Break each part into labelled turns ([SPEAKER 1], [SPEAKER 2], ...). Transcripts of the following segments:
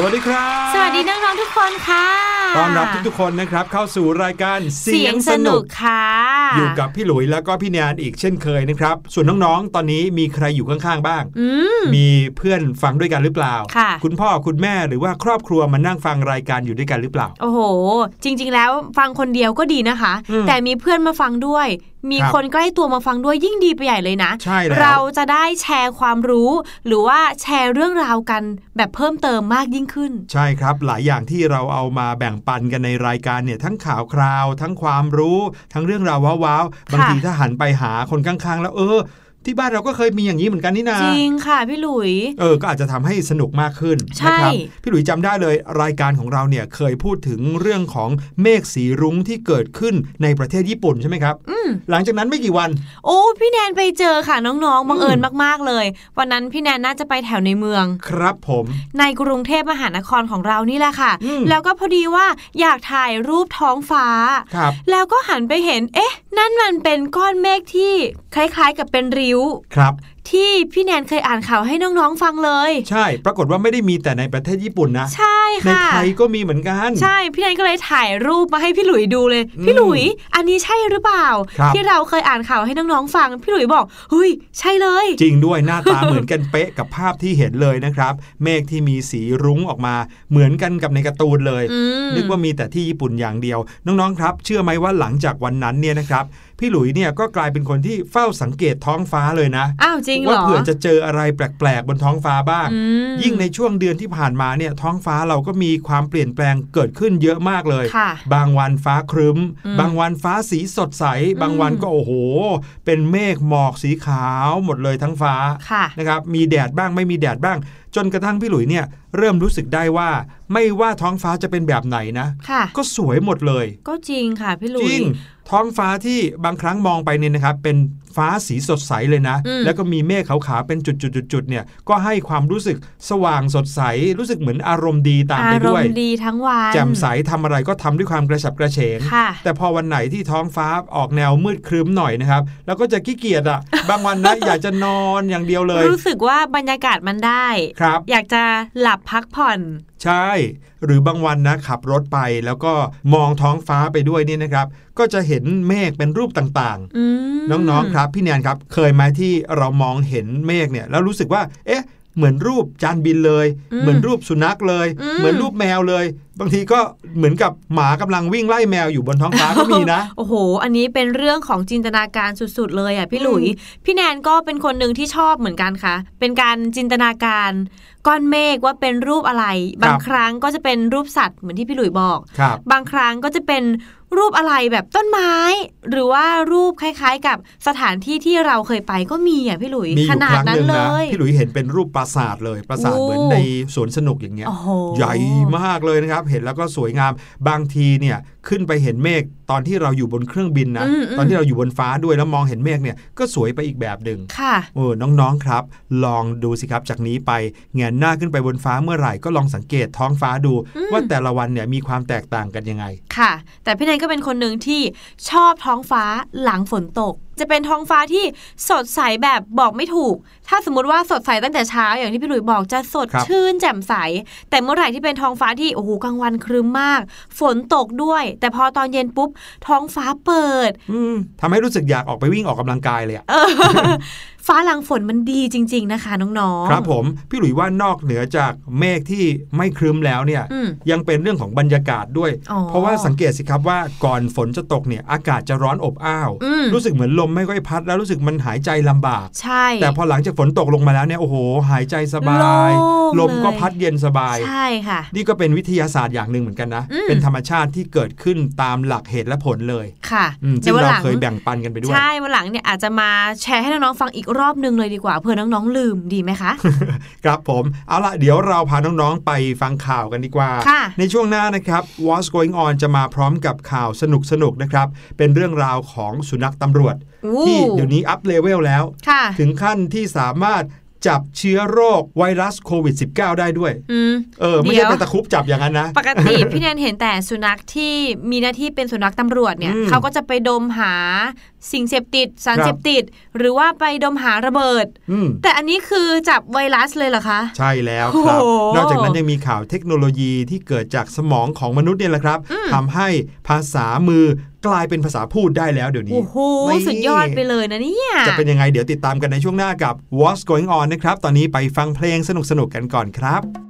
[SPEAKER 1] ส
[SPEAKER 2] วัสดีครับ
[SPEAKER 1] สวัสดีน้องๆทุกคนค่ะ
[SPEAKER 3] ต้อนรับทุกๆคนนะครับ เข้าสู่รายการ
[SPEAKER 1] เสียงสนุกค่ะ
[SPEAKER 3] อยู่กับพี่หลุยแล้วก็พี่แนนอีกเช่นเคยนะครับ ส่วนน้องๆ ตอนนี้มีใครอยู่ข้างๆ บ้าง
[SPEAKER 1] อืม
[SPEAKER 3] มีเพื่อนฟังด้วยกันหรือเปล่า
[SPEAKER 1] ค่ะ
[SPEAKER 3] คุณพ่อคุณแม่หรือว่าครอบครัวมานั่งฟังรายการอยู่ด้วยกันหรือเปล่า
[SPEAKER 1] โอ้โห จริง ๆ แล้วฟังคนเดียวก็ดีนะคะ
[SPEAKER 3] อืม
[SPEAKER 1] แต่มีเพื่อนมาฟังด้วยมี
[SPEAKER 3] ครับ
[SPEAKER 1] คนใกล้ตัวมาฟังด้วยยิ่งดีไปใหญ่เลยนะ
[SPEAKER 3] ใช่แล้ว
[SPEAKER 1] เราจะได้แชร์ความรู้ หรือว่าแชร์เรื่องราวกันแบบเพิ่มเติมมากยิ่งขึ้น
[SPEAKER 3] ใช่ครับ หลายอย่างที่เราเอามาแบ่งปันกันในรายการเนี่ยทั้งข่าวคราว ทั้งความรู้ ทั้งเรื่องราวว้าวๆบางทีถ้าหันไปหาคนข้างๆ แล้วเออ ที่บ้านเราก็เคยมีอย่างนี้เหมือนกันนี่นา
[SPEAKER 1] จริงค่ะพี่หลุย
[SPEAKER 3] เออ ก็อาจจะทำให้สนุกมากขึ้น
[SPEAKER 1] ใช่
[SPEAKER 3] นะครับพี่หลุยจำได้เลยรายการของเราเนี่ยเคยพูดถึงเรื่องของเมฆสีรุ้งที่เกิดขึ้นในประเทศญี่ปุ่นใช่ไหมครับ
[SPEAKER 1] อืม
[SPEAKER 3] หลังจากนั้นไม่กี่วัน
[SPEAKER 1] โอ้พี่แนนไปเจอค่ะน้องๆบังเอิญมากๆเลย วันนั้นพี่แนนน่าจะไปแถวในเมือง
[SPEAKER 3] ครับผม
[SPEAKER 1] ในกรุงเทพมหานครของเรานี่แหละค่ะ
[SPEAKER 3] อืม
[SPEAKER 1] แล้วก็พอดีว่าอยากถ่ายรูปท้องฟ้า
[SPEAKER 3] ครับ
[SPEAKER 1] แล้วก็หันไปเห็น เอ๊ะ นั่นมันเป็นก้อนเมฆที่คล้าย ๆ กับเป็นริ้ิ้ว
[SPEAKER 3] ครับ
[SPEAKER 1] ที่พี่แนนเคยอ่านข่าวให้น้องๆฟังเลย
[SPEAKER 3] ใช่ ปรากฏว่าไม่ได้มีแต่ในประเทศญี่ปุ่นนะ
[SPEAKER 1] ใช่
[SPEAKER 3] ใน
[SPEAKER 1] ค่ะ
[SPEAKER 3] ไทยก็มีเหมือนกัน
[SPEAKER 1] ใช่ พี่แนนก็เลยถ่ายรูปมาให้พี่หลุยดูเลย
[SPEAKER 3] อืม
[SPEAKER 1] พี่หลุย อันนี้ใช่หรือเปล่า
[SPEAKER 3] ครับ
[SPEAKER 1] ที่เราเคยอ่านข่าวให้น้องๆฟัง พี่หลุยบอกเฮ้ย ใช่เลย
[SPEAKER 3] จริงด้วยหน้าตาเหมือนกันเป๊ะกับภาพที่เห็นเลยนะครับ เมฆที่มีสีรุ้งออกมา เหมือนกันกับในการ์ตูนเลย
[SPEAKER 1] อืม
[SPEAKER 3] นึกว่ามีแต่ที่ญี่ปุ่นอย่างเดียว น้องๆครับ เชื่อไหมว่าหลังจากวันนั้นเนี่ยนะครับ พี่หลุยเนี่ยก็กลายเป็นคนที่เฝ้าสังเกตท้องฟ้าเลยนะ
[SPEAKER 1] อ้าวจริงเหร
[SPEAKER 3] ว่า
[SPEAKER 1] อ
[SPEAKER 3] เผื่อจะเจออะไรแปลกๆบนท้องฟ้าบ้าง
[SPEAKER 1] อืม
[SPEAKER 3] ยิ่งในช่วงเดือนที่ผ่านมาเนี่ยท้องฟ้าเราก็มีความเปลี่ยนแปลงเกิดขึ้นเยอะมากเลย
[SPEAKER 1] ค่ะ
[SPEAKER 3] บางวันฟ้าครึ้ม
[SPEAKER 1] อืม
[SPEAKER 3] บางวันฟ้าสีสดใส บางวันก็โอ้โห เป็นเมฆหมอกสีขาวหมดเลยทั้งฟ้า
[SPEAKER 1] ค่ะ
[SPEAKER 3] นะครับมีแดดบ้างไม่มีแดดบ้าง จนกระทั่งพี่หลุยเนี่ยเริ่มรู้สึกได้ว่า ไม่ว่าท้องฟ้าจะเป็นแบบไหนนะ
[SPEAKER 1] ค่ะ
[SPEAKER 3] ก็สวยหมดเลย
[SPEAKER 1] ก็จริงค่ะพี่หลุ
[SPEAKER 3] จ
[SPEAKER 1] ย
[SPEAKER 3] ริง ท้องฟ้าที่บางครั้งมองไปเนี่ยนะครับเป็นฟ้าสีสดใสเลยนะ
[SPEAKER 1] อืม
[SPEAKER 3] แล้วก็มีเมฆขาวๆเป็นจุดๆๆๆเนี่ยก็ให้ความรู้สึกสว่างสดใสรู้สึกเหมือนอารมณ์ดีตามไป
[SPEAKER 1] อาร
[SPEAKER 3] ด้ว
[SPEAKER 1] ม
[SPEAKER 3] ย
[SPEAKER 1] ณ์ดีทั้งวัน
[SPEAKER 3] แจ่มใสทำอะไรก็ทำด้วยความกระฉับกระเฉง
[SPEAKER 1] ค่ะ
[SPEAKER 3] แต่พอวันไหนที่ท้องฟ้าออกแนวมืดครึ้มหน่อยนะครับ แล้วก็จะขี้เกียจอะ บางวันนะอยากจะนอนอย่างเดียวเลย
[SPEAKER 1] รู้สึกว่าบรรยากาศมันได้
[SPEAKER 3] ครับ
[SPEAKER 1] อยากจะหลับพักผ่อน
[SPEAKER 3] ใช่ หรือบางวันนะขับรถไปแล้วก็มองท้องฟ้าไปด้วยเนี่ยนะครับ ก็จะเห็นเมฆเป็นรูปต่าง
[SPEAKER 1] อืม
[SPEAKER 3] ๆน้องๆครับ พี่แนนครับ เคยไหมที่เรามองเห็นเมฆเนี่ยแล้วรู้สึกว่า เอ๊ะ เหมือนรูปจานบินเลย เหมือนรูปสุนัขเลย เหมือนรูปแมวเลยบางทีก็เหมือนกับหมากำลังวิ่งไล่แมวอยู่บนท้องฟ้าก็มีนะ
[SPEAKER 1] โอ้โห อันนี้เป็นเรื่องของจินตนาการสุดๆ เลยอะพี่หลุย พี่แนนก็เป็นคนหนึ่งที่ชอบเหมือนกันค่ะ เป็นการจินตนาการ ก้อนเมฆว่าเป็นรูปอะไร บางครั้งก็จะเป็นรูปสัตว์เหมือนที่พี่หลุยบอก
[SPEAKER 3] ครับ
[SPEAKER 1] บางครั้งก็จะเป็นรูปอะไรแบบต้นไม้ หรือว่ารูปคล้าย ๆ กับสถานที่ที่เราเคยไปก็มีอะพี่หลุย
[SPEAKER 3] มีอ
[SPEAKER 1] ข
[SPEAKER 3] ยู่
[SPEAKER 1] นา
[SPEAKER 3] ค
[SPEAKER 1] ด
[SPEAKER 3] รั้ง
[SPEAKER 1] นั้
[SPEAKER 3] ห
[SPEAKER 1] น
[SPEAKER 3] นึ่ง
[SPEAKER 1] เล
[SPEAKER 3] นะ
[SPEAKER 1] ย
[SPEAKER 3] พี่หลุยเห็นเป็นรูปปราสาทเลยปราสาท
[SPEAKER 1] โอ้
[SPEAKER 3] เหมือนในสวนสนุกอย่างเงี้ย
[SPEAKER 1] โอ้โห
[SPEAKER 3] ใหญ่มากเลยนะครับ เห็นแล้วก็สวยงามบางทีเนี่ยขึ้นไปเห็นเมฆ ตอนที่เราอยู่บนเครื่องบินนะ
[SPEAKER 1] อืมอืม
[SPEAKER 3] ตอนที่เราอยู่บนฟ้าด้วยแล้วมองเห็นเมฆเนี่ยก็สวยไปอีกแบบหนึ่ง
[SPEAKER 1] ค่ะ
[SPEAKER 3] เออน้องๆครับ ลองดูสิครับจากนี้ไปแงนหน้าขึ้นไปบนฟ้าเมื่อไหร่ก็ลองสังเกตท้องฟ้าดู ว่าแต่ละวันเนี่ยมีความแตกต่างกันยังไง
[SPEAKER 1] ค่ะ แต่พี่แนนก็เป็นคนหนึ่งที่ชอบท้องฟ้าหลังฝนตก จะเป็นท้องฟ้าที่สดใสแบบบอกไม่ถูก ถ้าสมมติว่าสดใสตั้งแต่เช้าอย่างที่พี่หลุยบอกจะสด
[SPEAKER 3] ครับ
[SPEAKER 1] ชื่นแจ่มใส แต่เมื่อไหร่ที่เป็นท้องฟ้าที่โอ้โหกลางวันครึ้มมาก ฝนตกด้วย แต่พอตอนเย็นปุ๊บท้องฟ้าเปิด
[SPEAKER 3] อืมทำให้รู้สึกอยากออกไปวิ่งออกกำลังกายเลยอะ
[SPEAKER 1] เออ ฟ้าหลังฝนมันดีจริง ๆ นะคะน้องๆ
[SPEAKER 3] ครับผมพี่หลุยว่านอกเหนือจากเมฆที่ไม่ครึ้มแล้วเนี่ย
[SPEAKER 1] อืม
[SPEAKER 3] ยังเป็นเรื่องของบรรยากาศด้วย
[SPEAKER 1] อ๋อ
[SPEAKER 3] เพราะว่าสังเกตสิครับว่าก่อนฝนจะตกเนี่ยอากาศจะร้อนอบอ้าว
[SPEAKER 1] อืม
[SPEAKER 3] รู้สึกเหมือนลมไม่ค่อยพัด แล้วรู้สึกมันหายใจลำบาก
[SPEAKER 1] ใช่
[SPEAKER 3] แต่พอหลังจากฝนตกลงมาแล้วเนี่ยโอ้โห หายใจสบาย
[SPEAKER 1] โล่ง
[SPEAKER 3] ลมก็
[SPEAKER 1] เลย
[SPEAKER 3] พัดเย็นสบาย
[SPEAKER 1] ใช่ค่ะ
[SPEAKER 3] นี่ก็เป็นวิทยาศาสตร์อย่างหนึ่งเหมือนกันนะ
[SPEAKER 1] อืม
[SPEAKER 3] เป็นธรรมชาติที่เกิดขึ้นตามหลักเหตุและผลเลย
[SPEAKER 1] ค่ะ
[SPEAKER 3] อืม
[SPEAKER 1] ดี๋
[SPEAKER 3] ซึ่
[SPEAKER 1] ย
[SPEAKER 3] ง
[SPEAKER 1] ววัน
[SPEAKER 3] เรา
[SPEAKER 1] หลัง
[SPEAKER 3] เคยแบ่งปันกันไปด้วย
[SPEAKER 1] ใช่วันหลังเนี่ยอาจจะมาแชร์ให้น้องๆฟังอีกรอบนึงเลยดีกว่าเผื่อน้องๆลืมดีไหมคะ
[SPEAKER 3] ครับผม เอาล่ะเดี๋ยวเราพาน้องๆไปฟังข่าวกันดีกว่า
[SPEAKER 1] ค่ะ
[SPEAKER 3] ในช่วงหน้านะครับ What's Going On จะมาพร้อมกับข่าวสนุกๆนะครับ เป็นเรื่องราวของสุนัขตำรวจ
[SPEAKER 1] อู้
[SPEAKER 3] ที่เดี๋ยวนี้ up level แล้ว
[SPEAKER 1] ค่ะ
[SPEAKER 3] ถึงขั้นที่สามารถจับเชื้อโรคไวรัสโควิด -19 ได้ด้วย
[SPEAKER 1] อืม
[SPEAKER 3] เออ ไม่
[SPEAKER 1] เดี๋
[SPEAKER 3] ใช่
[SPEAKER 1] ยว
[SPEAKER 3] เป็นตะครุบจับอย่างนั้นนะ
[SPEAKER 1] ปกติพี่แนนเห็นแต่สุนัขที่มีหน้าที่เป็นสุนัขตำรวจเนี่ย
[SPEAKER 3] อืม
[SPEAKER 1] เขาก็จะไปดมหาสิ่งเสพติด สาร
[SPEAKER 3] ครับ
[SPEAKER 1] เสพติด หรือว่าไปดมหาระเบิด
[SPEAKER 3] อืม
[SPEAKER 1] แต่อันนี้คือจับไวรัสเลยเหรอคะ
[SPEAKER 3] ใช่แล้วครับ
[SPEAKER 1] โอ้โห
[SPEAKER 3] นอกจากนั้นยังมีข่าวเทคโนโลยีที่เกิดจากสมองของมนุษย์เนี่ยแหละครับทำให้ภาษามือกลายเป็นภาษาพูดได้แล้วเดี๋ยวนี้
[SPEAKER 1] โอ้โห
[SPEAKER 3] นี่
[SPEAKER 1] สุดยอดไปเลยนะเนี่ย
[SPEAKER 3] จะเป็นยังไงเดี๋ยวติดตามกันในช่วงหน้ากับ What's Going On นะครับ ตอนนี้ไปฟังเพลงสนุกๆกันก่อนครับ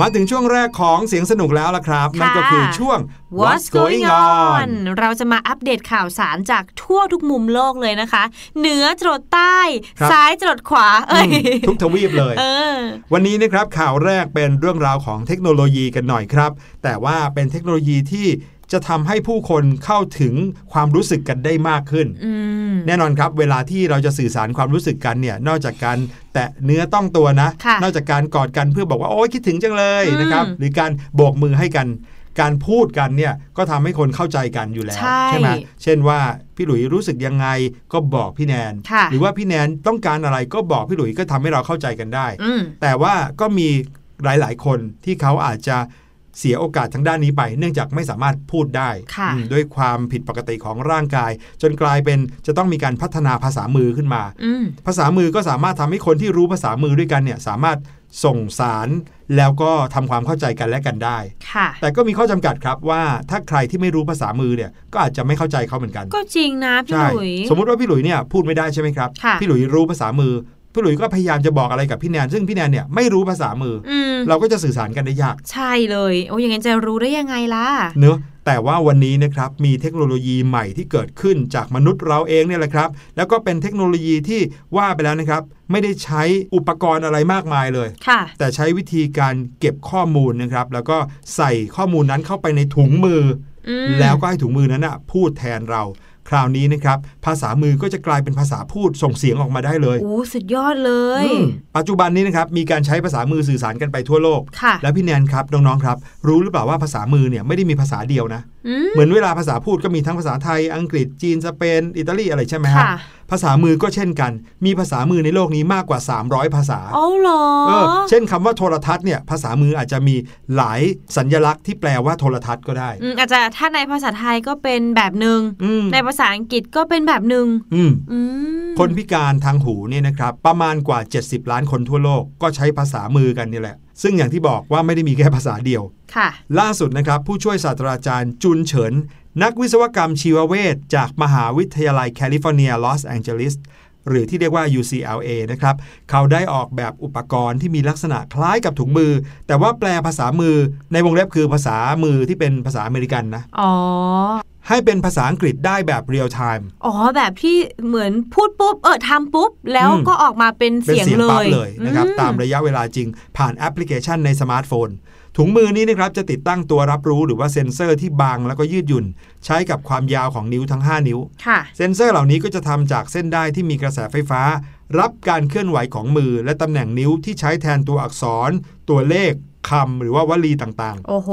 [SPEAKER 3] มาถึงช่วงแรกของเสียงสนุกแล้วล่ะครับ
[SPEAKER 1] ค่ะ
[SPEAKER 3] นั่นก็คือช่วง
[SPEAKER 1] What's going on เราจะมาอัปเดตข่าวสารจากทั่วทุกมุมโลกเลยนะคะ เหนือจรดใต้
[SPEAKER 3] ครับ
[SPEAKER 1] ซ้ายจรดขวาเอ้ย
[SPEAKER 3] อืมทุกทวีปเลย
[SPEAKER 1] เออ
[SPEAKER 3] วันนี้นะครับข่าวแรกเป็นเรื่องราวของเทคโนโลยีกันหน่อยครับ แต่ว่าเป็นเทคโนโลยีที่ จะทำให้ผู้คนเข้าถึงความรู้สึกกันได้มากขึ้น
[SPEAKER 1] อืม
[SPEAKER 3] แน่นอนครับ เวลาที่เราจะสื่อสารความรู้สึกกันเนี่ย นอกจากการแตะเนื้อต้องตัวนะ
[SPEAKER 1] ค่ะ
[SPEAKER 3] นอกจากการกอดกันเพื่อบอกว่าโอ๊ยคิดถึงจังเลย
[SPEAKER 1] อืม
[SPEAKER 3] นะครับ หรือการโบกมือให้กันการพูดกันเนี่ยก็ทำให้คนเข้าใจกันอยู่แล้ว
[SPEAKER 1] ใช่
[SPEAKER 3] ไหมเช่นว่าพี่หลุยรู้สึกยังไงก็บอกพี่แนน
[SPEAKER 1] ค่ะ
[SPEAKER 3] หรือว่าพี่แนนต้องการอะไรก็บอกพี่หลุยก็ทำให้เราเข้าใจกันได้
[SPEAKER 1] อืม
[SPEAKER 3] แต่ว่าก็มีหลาย ๆ คนที่เขาอาจจะ เสียโอกาสทางด้านนี้ไป เนื่องจากไม่สามารถพูดได้
[SPEAKER 1] ค่ะ
[SPEAKER 3] อืมด้วยความผิดปกติของร่างกาย จนกลายเป็นจะต้องมีการพัฒนาภาษามือขึ้นมา
[SPEAKER 1] อืม
[SPEAKER 3] ภาษามือก็สามารถทำให้คนที่รู้ภาษามือด้วยกันเนี่ยสามารถส่งสารแล้วก็ทำความเข้าใจกันและกันได้
[SPEAKER 1] ค่ะ
[SPEAKER 3] แต่ก็มีข้อจำกัดครับว่าถ้าใครที่ไม่รู้ภาษามือเนี่ยก็อาจจะไม่เข้าใจเขาเหมือนกัน
[SPEAKER 1] ก็จริงนะพี่
[SPEAKER 3] ใช่
[SPEAKER 1] หลุย
[SPEAKER 3] สมมุติว่าพี่หลุยเนี่ยพูดไม่ได้ใช่ไหมครับ
[SPEAKER 1] ค่ะ
[SPEAKER 3] พี่หลุยรู้ภาษามือ พี่หลุยก็พยายามจะบอกอะไรกับพี่แนนซึ่งพี่แนนเนี่ยไม่รู้ภาษามืออ
[SPEAKER 1] อืม
[SPEAKER 3] เราก็จะสื่อสารกันได้ยาก
[SPEAKER 1] ใช่เลยโอ้ยอย่างงั้นจะรู้ได้ยังไงล่ะ
[SPEAKER 3] เนอะแต่ว่าวันนี้นะครับมีเทคโนโลยีใหม่ที่เกิดขึ้นจากมนุษย์เราเองเนี่ยแหละครับ แล้วก็เป็นเทคโนโลยีที่ว่าไปแล้วนะครับ ไม่ได้ใช้อุปกรณ์อะไรมากมายเลย
[SPEAKER 1] ค่ะ
[SPEAKER 3] แต่ใช้วิธีการเก็บข้อมูลนะครับ แล้วก็ใส่ข้อมูลนั้นเข้าไปในถุงมือ
[SPEAKER 1] อื
[SPEAKER 3] อ
[SPEAKER 1] ม
[SPEAKER 3] แล้วก็ให้ถุงมือนั้นนะพูดแทนเรา คราวนี้นะครับภาษามือก็จะกลายเป็นภาษาพูดส่งเสียงออกมาได้เลย
[SPEAKER 1] โอ้สุดยอดเลย
[SPEAKER 3] อืมปัจจุบันนี้นะครับมีการใช้ภาษามือสื่อสารกันไปทั่วโลก
[SPEAKER 1] ค่ะ
[SPEAKER 3] แล้วพี่แนนครับน้องๆครับ รู้หรือเปล่าว่าภาษามือเนี่ยไม่ได้มีภาษาเดียวนะ
[SPEAKER 1] อืม
[SPEAKER 3] เหมือนเวลาภาษาพูดก็มีทั้งภาษาไทย อังกฤษ จีน สเปน อิตาลีอะไรใช่ไหมฮะ
[SPEAKER 1] ค่ะ
[SPEAKER 3] ภาษามือก็เช่นกัน มีภาษามือในโลกนี้มากกว่า 300 ภาษา
[SPEAKER 1] อ๋อเหรอ
[SPEAKER 3] เออเช่นคำว่าโทรทัศน์เนี่ย ภาษามืออาจจะมีหลายสัญลักษณ์ที่แปลว่าโทรทัศน์ก็ได้
[SPEAKER 1] อืมอาจจะถ้าในภาษาไทยก็เป็นแบบหนึ่ง
[SPEAKER 3] อืม
[SPEAKER 1] ในภาษาอังกฤษก็เป็นแบบหนึ่ง
[SPEAKER 3] อืม
[SPEAKER 1] อืม
[SPEAKER 3] คนพิการทางหูเนี่ยนะครับ ประมาณกว่า 70 ล้านคนทั่วโลกก็ใช้ภาษามือกันนี่แหละ ซึ่งอย่างที่บอกว่าไม่ได้มีแค่ภาษาเดียว
[SPEAKER 1] ค่ะ
[SPEAKER 3] ล่าสุดนะครับ ผู้ช่วยศาสตราจารย์จุนเฉิน นักวิศวกรรมชีวเวชจากมหาวิทยาลัยแคลิฟอร์เนียลอสแองเจลิสหรือที่เรียกว่า UCLA นะครับ เขาได้ออกแบบอุปกรณ์ที่มีลักษณะคล้ายกับถุงมือ แต่ว่าแปลภาษามือในวงเล็บคือภาษามือที่เป็นภาษาอเมริกันนะ
[SPEAKER 1] อ๋อ
[SPEAKER 3] ให้เป็นภาษาอังกฤษได้แบบ real-time
[SPEAKER 1] อ๋อ แบบที่เหมือนพูดปุ๊บ เออทำปุ๊บ แล้ว
[SPEAKER 3] อืม
[SPEAKER 1] ก็ออกมาเป็น
[SPEAKER 3] เป็น
[SPEAKER 1] เสียง
[SPEAKER 3] เสียง
[SPEAKER 1] เล
[SPEAKER 3] ปั๊บ
[SPEAKER 1] ย
[SPEAKER 3] เลยนะครับ
[SPEAKER 1] อื
[SPEAKER 3] ตามระยะเวลาจริงผ่านแอปพลิเคชันในสมาร์ทโฟน ถุงมือนี้นะครับจะติดตั้งตัวรับรู้หรือว่าเซ็นเซอร์ที่บางแล้วก็ยืดหยุ่น ใช้กับความยาวของนิ้วทั้ง 5 นิ้ว
[SPEAKER 1] ค่ะ
[SPEAKER 3] เซ็นเซอร์เหล่านี้ก็จะทำจากเส้นด้ายที่มีกระแสไฟฟ้า รับการเคลื่อนไหวของมือ และตำแหน่งนิ้วที่ใช้แทนตัวอักษร ตัวเลข คำหรือว่าวลีต่างๆ
[SPEAKER 1] โอ้โห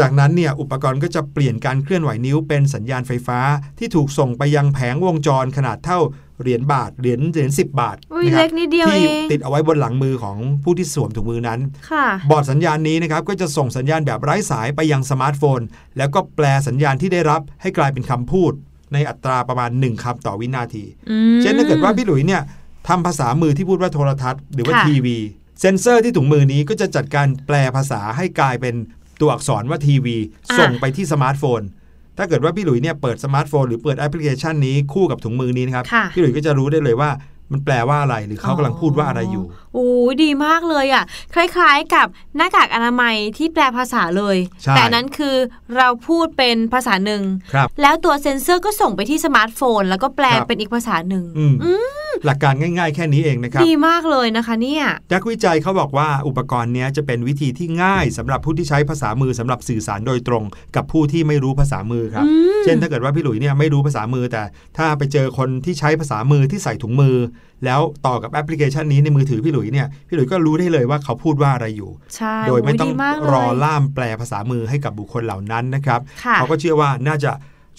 [SPEAKER 3] จากนั้นเนี่ยอุปกรณ์ก็จะเปลี่ยนการเคลื่อนไหวนิ้วเป็นสัญญาณไฟฟ้าที่ถูกส่งไปยังแผงวงจรขนาดเท่าเหรียญบาท เหรียญเหรียญสิบาท
[SPEAKER 1] อุ้ย
[SPEAKER 3] นะครั
[SPEAKER 1] เล็กนิดเดียว
[SPEAKER 3] ที่
[SPEAKER 1] เอง
[SPEAKER 3] ติดเอาไว้บนหลังมือของผู้ที่สวมถุงมือนั้น
[SPEAKER 1] ค่ะ
[SPEAKER 3] บอร์ดสัญญาณนี้นะครับก็จะส่งสัญญาณแบบไร้สายไปยังสมาร์ทโฟน แล้วก็แปลสัญญาณที่ได้รับให้กลายเป็นคำพูด ในอัตราประมาณ 1คำต่อวินาที
[SPEAKER 1] อืม
[SPEAKER 3] เช่นถ้าเกิดว่าพี่หลุยเนี่ยทำภาษามือที่พูดว่าโทรทัศน์ หรือว่า
[SPEAKER 1] ค่ะ
[SPEAKER 3] ทีวี เซ็นเซอร์ที่ถุงมือนี้ก็จะจัดการแปลภาษาให้กลายเป็นตัวอักษรว่าทีวี ส่งไปที่สมาร์ทโฟน ถ้าเกิดว่าพี่หลุยเนี่ยเปิดสมาร์ทโฟนหรือเปิดแอปพลิเคชันนี้คู่กับถุงมือนี้นะครับ
[SPEAKER 1] ค่ะ
[SPEAKER 3] พี่หลุยก็จะรู้ได้เลยว่ามันแปลว่าอะไรหรือเขากำลังพูดว่าอะไรอยู่
[SPEAKER 1] โอ้ยดีมากเลยอะ คล้ายๆกับหน้ากากอนามัยที่แปลภาษาเลย
[SPEAKER 3] ใช่
[SPEAKER 1] แต่อันนั้นคือเราพูดเป็นภาษาหนึ่ง
[SPEAKER 3] ครับ
[SPEAKER 1] แล้วตัวเซ็นเซอร์ก็ส่งไปที่สมาร์ทโฟน แล้วก็แปล
[SPEAKER 3] ครับ
[SPEAKER 1] เป็นอีกภาษาหนึ่ง
[SPEAKER 3] อืมหลักการง่ายๆ แค่นี้เองนะครับ
[SPEAKER 1] ดีมากเลยนะคะเนี่ย
[SPEAKER 3] นักวิจัยเขาบอกว่าอุปกรณ์เนี้ยจะเป็นวิธีที่ง่ายสำหรับผู้ที่ใช้ภาษามือสำหรับสื่อสารโดยตรง กับผู้ที่ไม่รู้ภาษามือครับ
[SPEAKER 1] อืม
[SPEAKER 3] เช่นถ้าเกิดว่าพี่หลุยเนี่ยไม่รู้ภาษามือแต่ถ้าไปเจอคนที่ใช้ภาษามือที่ใส่ถุงมือ แล้วต่อกับแอปพลิเคชันนี้ในมือถือพี่หลุยเนี่ยพี่หลุยก็รู้ได้เลยว่าเขาพูดว่าอะไรอยู่
[SPEAKER 1] ใช่
[SPEAKER 3] โดยไม่ต้อง
[SPEAKER 1] โดีากเลย
[SPEAKER 3] รอล่ามแปลภาษามือให้กับบุคคลเหล่านั้นนะครับ
[SPEAKER 1] ค่ะ
[SPEAKER 3] เขาก็เชื่อว่าน่าจะ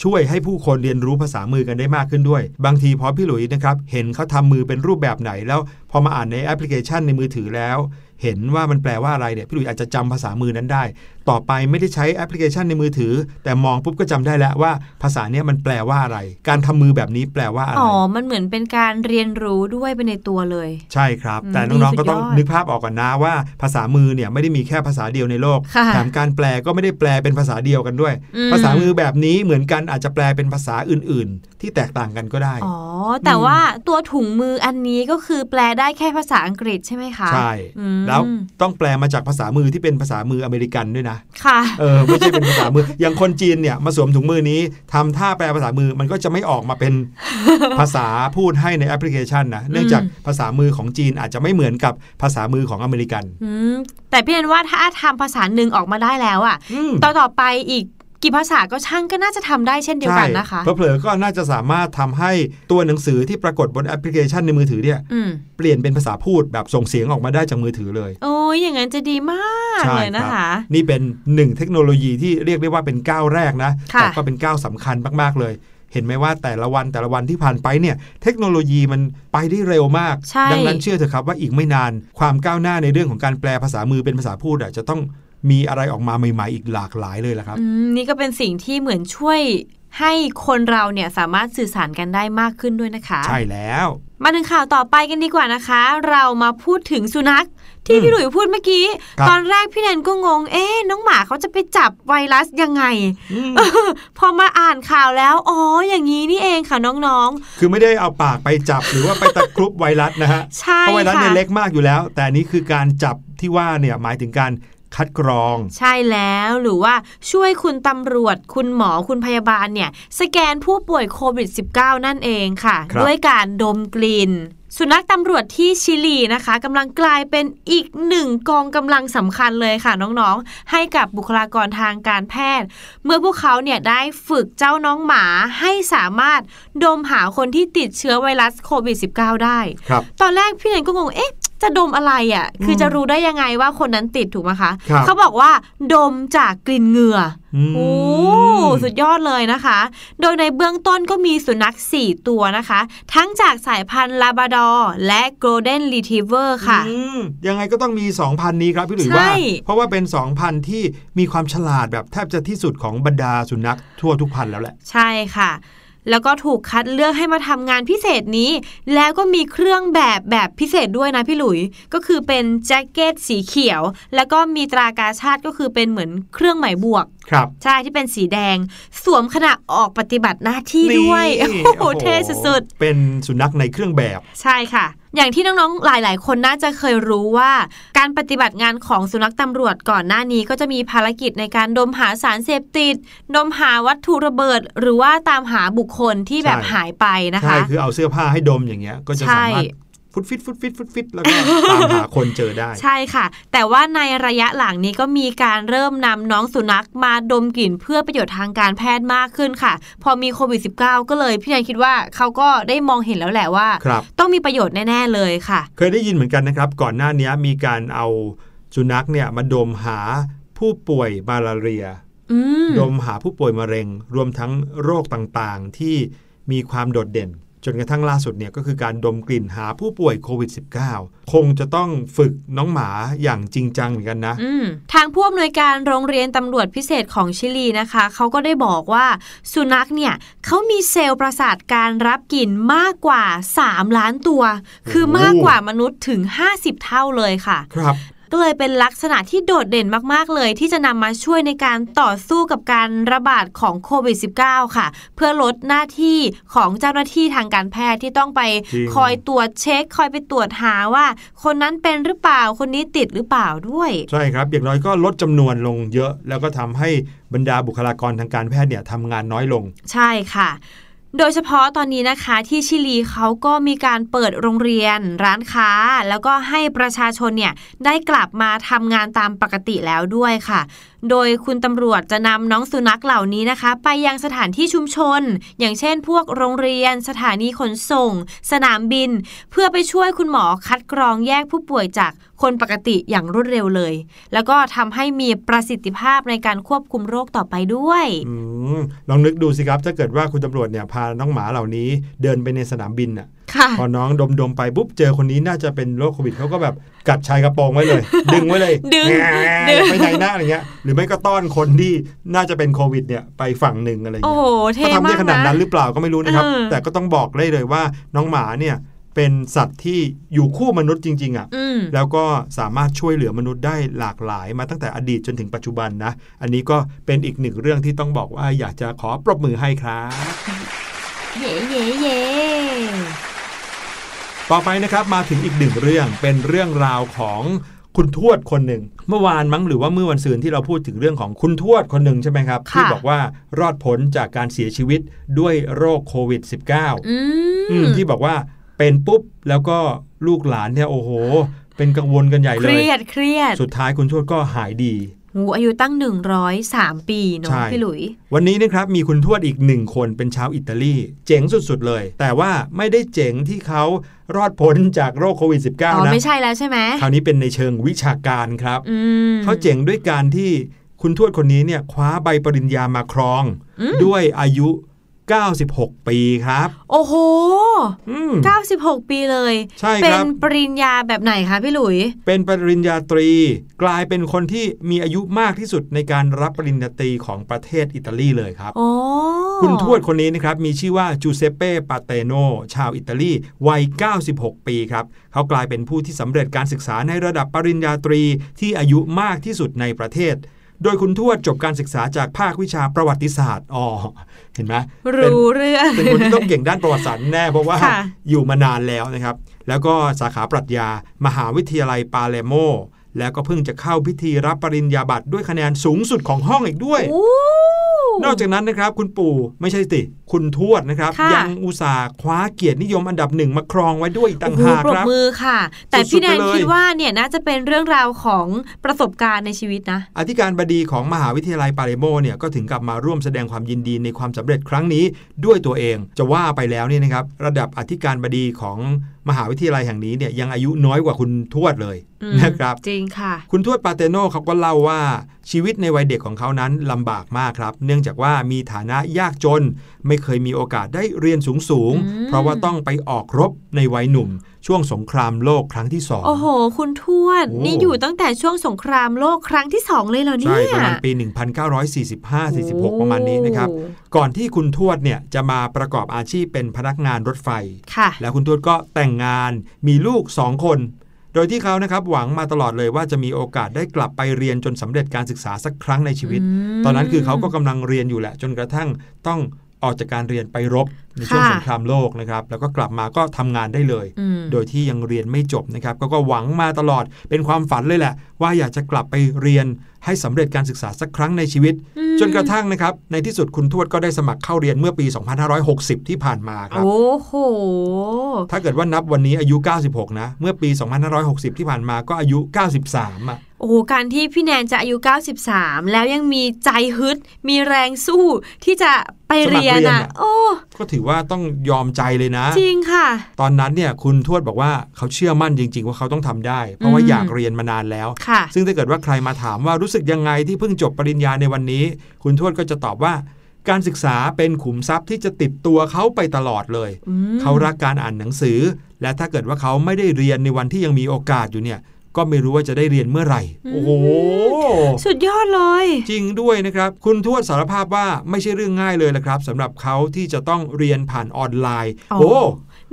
[SPEAKER 3] ช่วยให้ผู้คนเรียนรู้ภาษามือกันได้มากขึ้นด้วย บางทีพอพี่หลุยนะครับเห็นเขาทำมือเป็นรูปแบบไหน แล้วพอมาอ่านในแอปพลิเคชันในมือถือแล้ว เห็นว่ามันแปลว่าอะไรเนี่ยพี่หลุยอาจจะจำภาษามือนั้นได้ ต่อไปไม่ได้ใช้แอปพลิเคชันในมือถือ แต่มองปุ๊บก็จำได้แล้วว่าภาษาเนี้ยมันแปลว่าอะไร การทำมือแบบนี้แปลว่าอะไร
[SPEAKER 1] อ๋อ มันเหมือนเป็นการเรียนรู้ด้วยไปในตัวเลย
[SPEAKER 3] ใช่ครับ
[SPEAKER 1] อืม
[SPEAKER 3] แต่น้อง
[SPEAKER 1] ดี
[SPEAKER 3] ๆก็ต้อง
[SPEAKER 1] สุดยอด
[SPEAKER 3] นึกภาพออกก่อนนะว่า ภาษามือเนี่ยไม่ได้มีแค่ภาษาเดียวในโลก
[SPEAKER 1] ค่ะ
[SPEAKER 3] แถมการแปลก็ไม่ได้แปลเป็นภาษาเดียวกันด้วย
[SPEAKER 1] อืม
[SPEAKER 3] ภาษามือแบบนี้เหมือนกันอาจจะแปลเป็นภาษาอื่น ๆ ที่แตกต่างกันก็ได้
[SPEAKER 1] อ๋อ แต่ว่าตัวถุงมืออันนี้ก็คือแปลได้แค่ภาษาอังกฤษใช่ไหมคะ
[SPEAKER 3] ใช่
[SPEAKER 1] อืม
[SPEAKER 3] แล้วต้องแปลมาจากภาษามือที่เป็นภาษามืออเมริกันด้วยนะ
[SPEAKER 1] ค่ะ
[SPEAKER 3] เออไม่ใช่เป็นภาษามือ อย่างคนจีนเนี่ยมาสวมถุงมือนี้ทำท่าแปลภาษามือมันก็จะไม่ออกมาเป็นภาษาพูดให้ในแอปพลิเคชันนะเนื่องจากภาษามือของจีนอาจจะไม่เหมือนกับภาษามือของอเมริกัน
[SPEAKER 1] อืมแต่พี่แอนว่าถ้าทำภาษาหนึ่งออกมาได้แล้วอะ
[SPEAKER 3] อืม
[SPEAKER 1] ต่อต่อไปอีก กี่ภาษาก็ช่างก็น่าจะทำได้เช่นเดียวกันนะคะ
[SPEAKER 3] ใช่เผลอๆก็น่าจะสามารถทำให้ตัวหนังสือที่ปรากฏบนแอปพลิเคชันในมือถือเนี่ย
[SPEAKER 1] อืม
[SPEAKER 3] เปลี่ยนเป็นภาษาพูดแบบส่งเสียงออกมาได้จากมือถือเลย
[SPEAKER 1] โอ้ยอย่างนั้นจะดีมาก
[SPEAKER 3] ใช่
[SPEAKER 1] เลยนะ
[SPEAKER 3] รับ
[SPEAKER 1] คะ
[SPEAKER 3] นี่เป็นหนึ่งเทคโนโลยีที่เรียกได้ว่าเป็นก้าวแรกนะ
[SPEAKER 1] ค่ะ
[SPEAKER 3] แต่ก็เป็นก้าวสำคัญมากๆเลยเห็นไหมว่าแต่ละวันแต่ละวันที่ผ่านไปเนี่ย เทคโนโลยีมันไปได้เร็วมาก
[SPEAKER 1] ใช่
[SPEAKER 3] ดันั้นเชื่อเถอะครับว่าอีกไม่นาน ความก้าวหน้าในเรื่องของการแปลภาษามือเป็นภาษาพูดอะจะต้อง มีอะไรออกมาใหม่ๆอีกหลากหลายเลยละครับ
[SPEAKER 1] อืมนี่ก็เป็นสิ่งที่เหมือนช่วยให้คนเราเนี่ยสามารถสื่อสารกันได้มากขึ้นด้วยนะคะ
[SPEAKER 3] ใช่แล้ว
[SPEAKER 1] มาถึงข่าวต่อไปกันดีกว่านะคะ เรามาพูดถึงสุนัขที่
[SPEAKER 3] อืม
[SPEAKER 1] พี่หลุยพูดเมื่อกี้
[SPEAKER 3] ครับ
[SPEAKER 1] ตอนแรกพี่แนนก็งง เอ๊ะน้องหมาเขาจะไปจับไวรัสยังไง
[SPEAKER 3] อืม
[SPEAKER 1] พอมาอ่านข่าวแล้ว อ๋อ อย่างนี้นี่เองค่ะน้อง
[SPEAKER 3] คือไม่ได้เอาปากไปจับหรือว่าไปตะครุบไวรัสนะฮะ
[SPEAKER 1] ๆใช่
[SPEAKER 3] เพราะไวรัส
[SPEAKER 1] ค่ะ
[SPEAKER 3] เนี่ยเล็กมากอยู่แล้ว แต่อันนี้คือการจับที่ว่าเนี่ยหมายถึงการ คัดกรอง
[SPEAKER 1] ใช่แล้วหรือว่าช่วยคุณตำรวจ คุณหมอคุณพยาบาลเนี่ยสแกนผู้ป่วยโควิด -19 นั่นเองค่ะ
[SPEAKER 3] ครับ
[SPEAKER 1] ด้วยการดมกลิ่นสุนัขตำรวจที่ชิลีนะคะกำลังกลายเป็นอีกหนึ่งกองกำลังสำคัญเลยค่ะน้องๆ ให้กับบุคลากรทางการแพทย์ เมื่อพวกเขาเนี่ยได้ฝึกเจ้าน้องหมาให้สามารถดมหาคนที่ติดเชื้อไวรัสโควิด -19 ได้
[SPEAKER 3] ครับ
[SPEAKER 1] ตอนแรกพี่เนนก็งงเอ๊ะ จะดมอะไรอะ คือจะรู้ได้ยังไงว่าคนนั้นติดถูกไหมคะ
[SPEAKER 3] ครับ
[SPEAKER 1] เขาบอกว่า ดมจากกลิ่นเหงื่อ
[SPEAKER 3] อื
[SPEAKER 1] อ
[SPEAKER 3] ม
[SPEAKER 1] โอ้สุดยอดเลยนะคะ โดยในเบื้องต้นก็มีสุนัข 4 ตัวนะคะ ทั้งจากสายพันธุ์ลาบราดอร์และโกลเด้นรีท i เวอร์ค่ะ
[SPEAKER 3] อืมยังไงก็ต้องมี 2,000 นี้ครับพี่หลุย
[SPEAKER 1] ใช่
[SPEAKER 3] ว่า เพราะว่าเป็น 2,000 ที่มีความฉลาดแบบแทบจะที่สุดของบรรดาสุนัขทั่วทุกพันธุ์แล้วแหละ
[SPEAKER 1] ใช่ค่ะ แล้วก็ถูกคัดเลือกให้มาทำงานพิเศษนี้ แล้วก็มีเครื่องแบบแบบพิเศษด้วยนะพี่หลุย ก็คือเป็นแจ็คเก็ตสีเขียว แล้วก็มีตรากาชาติก็คือเป็นเหมือนเครื่องหมายบวก
[SPEAKER 3] ครับ
[SPEAKER 1] ใช่ที่เป็นสีแดง สวมขณะออกปฏิบัติหน้าที่ด้วย
[SPEAKER 3] นี่
[SPEAKER 1] โอ้โหเท่สุด
[SPEAKER 3] เป็นสุนัขในเครื่องแบบ
[SPEAKER 1] ๆใช่ค่ะอย่างที่น้องๆ หลายๆ คนน่าจะเคยรู้ว่า การปฏิบัติงานของสุนัขตำรวจก่อนหน้านี้ก็จะมีภารกิจในการดมหาสารเสพติด ดมหาวัตถุระเบิด หรือว่าตามหาบุคคลที่แบบ
[SPEAKER 3] ใช่
[SPEAKER 1] หายไปนะ
[SPEAKER 3] ใช่
[SPEAKER 1] คะ
[SPEAKER 3] คือเอาเสื้อผ้าให้ดมอย่างเงี้ย ก็จะ
[SPEAKER 1] ใช่
[SPEAKER 3] สามารถ ฟุตฟิตฟุตฟิตฟุตฟิตแล้วก็ตามหาคนเจอได้
[SPEAKER 1] ใช่ค่ะ แต่ว่าในระยะหลังนี้ก็มีการเริ่มนำน้องสุนัขมาดมกลิ่นเพื่อประโยชน์ทางการแพทย์มากขึ้นค่ะ พอมีโควิด -19 ก็เลยพี่แนนคิดว่าเขาก็ได้มองเห็นแล้วแหละว่า
[SPEAKER 3] ครับ
[SPEAKER 1] ต้องมีประโยชน์แน่ ๆ เลยค่ะ
[SPEAKER 3] เคยได้ยินเหมือนกันนะครับ ก่อนหน้านี้มีการเอาสุนัขเนี่ยมาดมหาผู้ป่วยมาลาเรีย
[SPEAKER 1] อืม
[SPEAKER 3] ดมหาผู้ป่วยมะเร็ง รวมทั้งโรคต่างๆที่มีความโดดเด่น จนกระทั่งล่าสุดเนี่ยก็คือการดมกลิ่นหาผู้ป่วยโควิด -19 คงจะต้องฝึกน้องหมาอย่างจริงจังเหมือนกันนะ
[SPEAKER 1] อืมทางผู้อำนวยการโรงเรียนตำรวจพิเศษของชิลีนะคะเขาก็ได้บอกว่าสุนัขเนี่ยเขามีเซลล์ประสาทการรับกลิ่นมากกว่า 3 ล้านตัว คือมากกว่ามนุษย์ถึง 50 เท่าเลยค่ะ
[SPEAKER 3] ครับ
[SPEAKER 1] ก็เลยเป็นลักษณะที่โดดเด่นมากๆเลย ที่จะนำมาช่วยในการต่อสู้กับการระบาดของโควิด -19 ค่ะ เพื่อลดหน้าที่ของเจ้าหน้าที่ทางการแพทย์ที่ต้องไป
[SPEAKER 3] จริง
[SPEAKER 1] คอยตรวจเช็ค คอยไปตรวจหาว่า คนนั้นเป็นหรือเปล่าคนนี้ติดหรือเปล่าด้วย
[SPEAKER 3] ใช่ครับอย่างน้อยก็ลดจำนวนลงเยอะ แล้วก็ทำให้บรรดาบุคลากรทางการแพทย์เนี่ยทำงานน้อยลง
[SPEAKER 1] ใช่ค่ะ โดยเฉพาะตอนนี้นะคะที่ชิลีเขาก็มีการเปิดโรงเรียนร้านค้า แล้วก็ให้ประชาชนเนี่ยได้กลับมาทำงานตามปกติแล้วด้วยค่ะโดยคุณตำรวจจะนำน้องสุนัขเหล่านี้นะคะ ไปยังสถานที่ชุมชน อย่างเช่น พวกโรงเรียน สถานีขนส่ง สนามบิน เพื่อไปช่วยคุณหมอคัดกรองแยกผู้ป่วยจากคนปกติอย่างรวดเร็วเลย แล้วก็ทำให้มีประสิทธิภาพในการควบคุมโรคต่อไปด้วย
[SPEAKER 3] อลองนึกดูสิครับถ้าเกิดว่าคุณตำรวจเนี่ยพาน้องหมาเหล่านี้เดินไปในสนามบินน่ะ
[SPEAKER 1] ค่ะ
[SPEAKER 3] พอน้องดมๆไปปุ๊บเจอคนนี้น่าจะเป็นโรคโควิดเขาก็แบบกัดชายกระโปรงไว้เลย ดึงไว้เลย
[SPEAKER 1] ดึง
[SPEAKER 3] แง่
[SPEAKER 1] ดึง
[SPEAKER 3] ไปไหนหน้าอะไรเงี้ย หรือไม่ก็ต้อนคนที่น่าจะเป็นโควิดเนี่ยไปฝั่งหนึ่งอะไร
[SPEAKER 1] โอ้
[SPEAKER 3] เงี้ย
[SPEAKER 1] โหเท่
[SPEAKER 3] เขาทำได้
[SPEAKER 1] มาก
[SPEAKER 3] ขนาด
[SPEAKER 1] นะ
[SPEAKER 3] นั้นหรือเปล่าก็ไม่รู้นะครับ
[SPEAKER 1] เออ
[SPEAKER 3] แต่ก็ต้องบอกได้เลยว่าน้องหมาเนี่ยเป็นสัตว์ที่อยู่คู่มนุษย์จริง ๆอะ
[SPEAKER 1] อืม
[SPEAKER 3] แล้วก็สามารถช่วยเหลือมนุษย์ได้หลากหลายมาตั้งแต่อดีตจนถึงปัจจุบันนะ อันนี้ก็เป็นอีกหนึ่งเรื่องที่ต้องบอกว่าอยากจะขอปรบมือให้ครับ
[SPEAKER 1] เย่เย่เย่
[SPEAKER 3] ต่อไปนะครับมาถึงอีกหนึ่งเรื่องเป็นเรื่องราวของคุณทวดคนหนึ่ง เมื่อวานมั้งหรือว่าเมื่อวันซืนที่เราพูดถึงเรื่องของคุณทวดคนหนึ่งใช่ไหมครับ ที่บอกว่ารอดพ้นจากการเสียชีวิตด้วยโรคโควิด -19
[SPEAKER 1] อื
[SPEAKER 3] อื
[SPEAKER 1] ม
[SPEAKER 3] มที่บอกว่าเป็นปุ๊บแล้วก็ลูกหลานเนี่ยโอ้โห เป็นกังวลกันใหญ่
[SPEAKER 1] เค
[SPEAKER 3] เลย
[SPEAKER 1] รียดเครียด
[SPEAKER 3] สุดท้ายคุณทวดก็หายดี
[SPEAKER 1] หูอายุตั้ง 103 ปีเนาะ
[SPEAKER 3] ใช่
[SPEAKER 1] พี่หลุย
[SPEAKER 3] วันนี้นะครับมีคุณทวดอีกหนึ่งคนเป็นชาวอิตาลี เจ๋งสุดๆเลย แต่ว่าไม่ได้เจ๋งที่เขารอดพ้นจากโรคโควิด
[SPEAKER 1] อ๋อ
[SPEAKER 3] -19 นะ
[SPEAKER 1] ไม่ใช่แล้วใช่ไหม
[SPEAKER 3] คราวนี้เป็นในเชิงวิชาการครับ
[SPEAKER 1] อืม
[SPEAKER 3] เขาเจ๋งด้วยการที่คุณทวดคนนี้เนี่ยคว้าใบปริญญามาครอง
[SPEAKER 1] อืม
[SPEAKER 3] ด้วยอายุ 96 ปีครับ
[SPEAKER 1] โอ้โห
[SPEAKER 3] อืม
[SPEAKER 1] 96 ปีเลย
[SPEAKER 3] ใช่
[SPEAKER 1] เป็
[SPEAKER 3] คนรับ
[SPEAKER 1] ปริญญาแบบไหนคะพี่หลุย
[SPEAKER 3] เป็นปริญญาตรี กลายเป็นคนที่มีอายุมากที่สุดในการรับปริญญาตรีของประเทศอิตาลีเลยครับ
[SPEAKER 1] โอ้
[SPEAKER 3] คุณทวดคนนี้นะครับ มีชื่อว่าจูเซเป้ ปาเตโน ชาวอิตาลีวัย 96 ปีครับ เขากลายเป็นผู้ที่สำเร็จการศึกษาในระดับปริญญาตรีที่อายุมากที่สุดในประเทศ โดยคุณทวดจบการศึกษาจากภาควิชาประวัติศาสตร์อ๋อเห็นไหมเป็น
[SPEAKER 1] รู้เรื่อง
[SPEAKER 3] เป็นคนที่ต้องเก่งด้านประวัติศาสตร์แน่เพราะว่า
[SPEAKER 1] ค่ะ
[SPEAKER 3] อยู่มานานแล้วนะครับ แล้วก็สาขาปรัชญามหาวิทยาลัยปาแลร์โม แล้วก็เพิ่งจะเข้าพิธีรับปริญญาบัตรด้วยคะแนนสูงสุดของห้องอีกด้วย
[SPEAKER 1] โอ้
[SPEAKER 3] นอกจากนั้นนะครับคุณปู่ไม่ใช่สิคุณทวดนะครับ
[SPEAKER 1] ค่ะ
[SPEAKER 3] ยังอุตส่าห์คว้าเกียรตินิยมอันดับหนึ่งมาครองไว้ด้วยอีกต่าง
[SPEAKER 1] โอ้โห
[SPEAKER 3] หาก
[SPEAKER 1] ปรบ
[SPEAKER 3] ครับ
[SPEAKER 1] มือค่ะ แต่
[SPEAKER 3] สุ
[SPEAKER 1] พี่
[SPEAKER 3] ดๆ
[SPEAKER 1] แนน
[SPEAKER 3] ไปเลย
[SPEAKER 1] คิดว่าเนี่ยน่าจะเป็นเรื่องราวของประสบการณ์ในชีวิตนะ
[SPEAKER 3] อธิการบดีของมหาวิทยาลัยปาแลร์โมเนี่ยก็ถึงกับมาร่วมแสดงความยินดีในความสำเร็จครั้งนี้ด้วยตัวเอง จะว่าไปแล้วเนี่ยนะครับระดับอธิการบดีของ มหาวิทยาลัยแห่งนี้เนี่ยยังอายุน้อยกว่าคุณทวดเลย
[SPEAKER 1] อืม
[SPEAKER 3] นะครับ
[SPEAKER 1] จริงค่ะ
[SPEAKER 3] คุณทวดปาเตโนเขาก็เล่าว่าชีวิตในวัยเด็กของเขานั้นลำบากมากครับ เนื่องจากว่ามีฐานะยากจน ไม่เคยมีโอกาสได้เรียนสูงสูงๆ
[SPEAKER 1] อืม
[SPEAKER 3] เพราะว่าต้องไปออกรบในวัยหนุ่ม ช่วงสงครามโลกครั้งที่สอง
[SPEAKER 1] โอ้โห คุณทวด
[SPEAKER 3] โอ้
[SPEAKER 1] นี่อยู่ตั้งแต่ช่วงสงครามโลกครั้งที่สองเลยเหรอเนี่
[SPEAKER 3] ใช่
[SPEAKER 1] ย
[SPEAKER 3] ประมาณปี 1945-46 ประมาณนี้นะครับ
[SPEAKER 1] โอ้
[SPEAKER 3] ก่อนที่คุณทวดเนี่ยจะมาประกอบอาชีพเป็นพนักงานรถไฟ
[SPEAKER 1] ค่ะ
[SPEAKER 3] แล้วคุณทวดก็แต่งงานมีลูกสองคน โดยที่เขานะครับหวังมาตลอดเลยว่าจะมีโอกาสได้กลับไปเรียนจนสำเร็จการศึกษาสักครั้งในชีวิต
[SPEAKER 1] ม
[SPEAKER 3] ตอนนั้นคือเขาก็กำลังเรียนอยู่แหละ จนกระทั่งต้อง ออกจากการเรียนไปรบในช่วง
[SPEAKER 1] ค่ะ
[SPEAKER 3] สงครามโลกนะครับ แล้วก็กลับมาก็ทำงานได้เลย
[SPEAKER 1] อืม
[SPEAKER 3] โดยที่ยังเรียนไม่จบนะครับ ก็ก็หวังมาตลอดเป็นความฝันเลยแหละ ว่าอยากจะกลับไปเรียนให้สำเร็จการศึกษาสักครั้งในชีวิต
[SPEAKER 1] อืม
[SPEAKER 3] จนกระทั่งนะครับ ในที่สุดคุณทวดก็ได้สมัครเข้าเรียนเมื่อปี 2560 ที่ผ่านมาครับ
[SPEAKER 1] โอ้โห
[SPEAKER 3] ถ้าเกิดว่านับวันนี้อายุ 96 นะ เมื่อปี 2560 ที่ผ่านมาก็อายุ 93อะ
[SPEAKER 1] โอ้โหการที่พี่แนนจะอายุ 93 แล้วยังมีใจฮึด มีแรงสู้ที่จะไปเรียน
[SPEAKER 3] สมัครเรียน
[SPEAKER 1] อะ
[SPEAKER 3] อะ
[SPEAKER 1] โอ้
[SPEAKER 3] ก็ถือว่าต้องยอมใจเลยนะ
[SPEAKER 1] จริงค่ะ
[SPEAKER 3] ตอนนั้นเนี่ยคุณทวดบอกว่าเขาเชื่อมั่นจริง ๆ ว่าเขาต้องทำได้ เพราะว่า
[SPEAKER 1] อืม
[SPEAKER 3] อยากเรียนมานานแล้ว
[SPEAKER 1] ค่ะ
[SPEAKER 3] ซึ่งถ้าเกิดว่าใครมาถามว่ารู้สึกยังไงที่เพิ่งจบปริญญาในวันนี้ คุณทวดก็จะตอบว่าการศึกษาเป็นขุมทรัพย์ที่จะติดตัวเขาไปตลอดเลย
[SPEAKER 1] อืม
[SPEAKER 3] เขารักการอ่านหนังสือ และถ้าเกิดว่าเขาไม่ได้เรียนในวันที่ยังมีโอกาสอยู่เนี่ย ก็ไม่รู้ว่าจะได้เรียนเมื่อไหร่ โอ้โห
[SPEAKER 1] สุดยอดเลย
[SPEAKER 3] จริงด้วยนะครับ คุณทวดสารภาพว่าไม่ใช่เรื่องง่ายเลยละครับสำหรับเขาที่จะต้องเรียนผ่านออนไลน์
[SPEAKER 1] อ๋อ
[SPEAKER 3] โอ้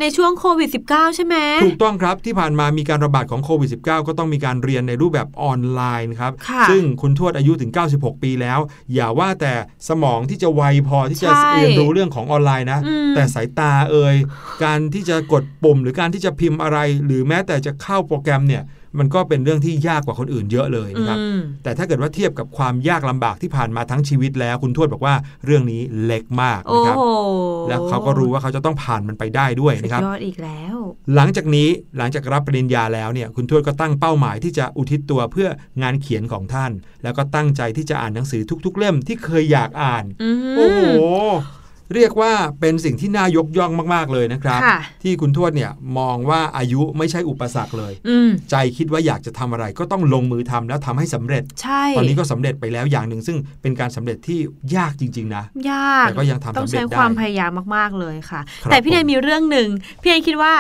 [SPEAKER 1] ในช่วงโควิด -19 ใช่ไหม
[SPEAKER 3] ถูกต้องครับที่ผ่านมามีการระบาดของโควิด -19 ก็ต้องมีการเรียนในรูปแบบออนไลน์ครับ
[SPEAKER 1] ค่ะ
[SPEAKER 3] ซึ่งคุณทวดอายุถึง 96 ปีแล้ว อย่าว่าแต่สมองที่จะไวพอที่จะ
[SPEAKER 1] ใช่
[SPEAKER 3] เรียนรู้เรื่องของออนไลน์นะ
[SPEAKER 1] อืม
[SPEAKER 3] แต่สายตาเอ่ยการที่จะกดปุ่ม หรือการที่จะพิมพ์อะไร หรือแม้แต่จะเข้าโปรแกรมเนี่ย มันก็เป็นเรื่องที่ยากกว่าคนอื่นเยอะเลยนะครับ
[SPEAKER 1] อืม
[SPEAKER 3] แต่ถ้าเกิดว่าเทียบกับความยากลำบากที่ผ่านมาทั้งชีวิตแล้ว คุณทวดบอกว่าเรื่องนี้เล็กมาก
[SPEAKER 1] โอ้
[SPEAKER 3] นะครับ
[SPEAKER 1] โห
[SPEAKER 3] แล้วเขาก็รู้ว่าเขาจะต้องผ่านมันไปได้ด้วย
[SPEAKER 1] สุด
[SPEAKER 3] นะครับ
[SPEAKER 1] ยอดอีกแล้ว
[SPEAKER 3] หลังจากนี้หลังจากรับปริญญาแล้วเนี่ย คุณทวดก็ตั้งเป้าหมายที่จะอุทิศตัวเพื่องานเขียนของท่าน แล้วก็ตั้งใจที่จะอ่านหนังสือทุก ๆ เล่มที่เคยอยากอ่าน
[SPEAKER 1] อืม
[SPEAKER 3] โอ้โห
[SPEAKER 4] เรียกว่าเป็นสิ่งที่น่ายกย่องมากๆเลยนะครับ
[SPEAKER 1] ค่ะ
[SPEAKER 4] ที่คุณทวดเนี่ยมองว่าอายุไม่ใช่อุปสรรคเลย
[SPEAKER 1] อืม
[SPEAKER 4] ใจคิดว่าอยากจะทำอะไรก็ต้องลงมือทำแล้วทำให้สำเร็จ
[SPEAKER 1] ใช่
[SPEAKER 4] ตอนนี้ก็สำเร็จไปแล้วอย่างหนึ่งซึ่งเป็นการสำเร็จที่ยากจริง ๆ นะ
[SPEAKER 1] ยาก
[SPEAKER 4] แต่ก็ยังทำ
[SPEAKER 1] ต้อง
[SPEAKER 4] สำเร็จ
[SPEAKER 1] ใช้
[SPEAKER 4] ได้
[SPEAKER 1] ความพยายามมากๆเลยค่ะ
[SPEAKER 4] ครับ
[SPEAKER 1] แต่พี่แน
[SPEAKER 4] ผ
[SPEAKER 1] น
[SPEAKER 4] ม
[SPEAKER 1] มีเรื่องหนึ่งพี่แนนคิดว่า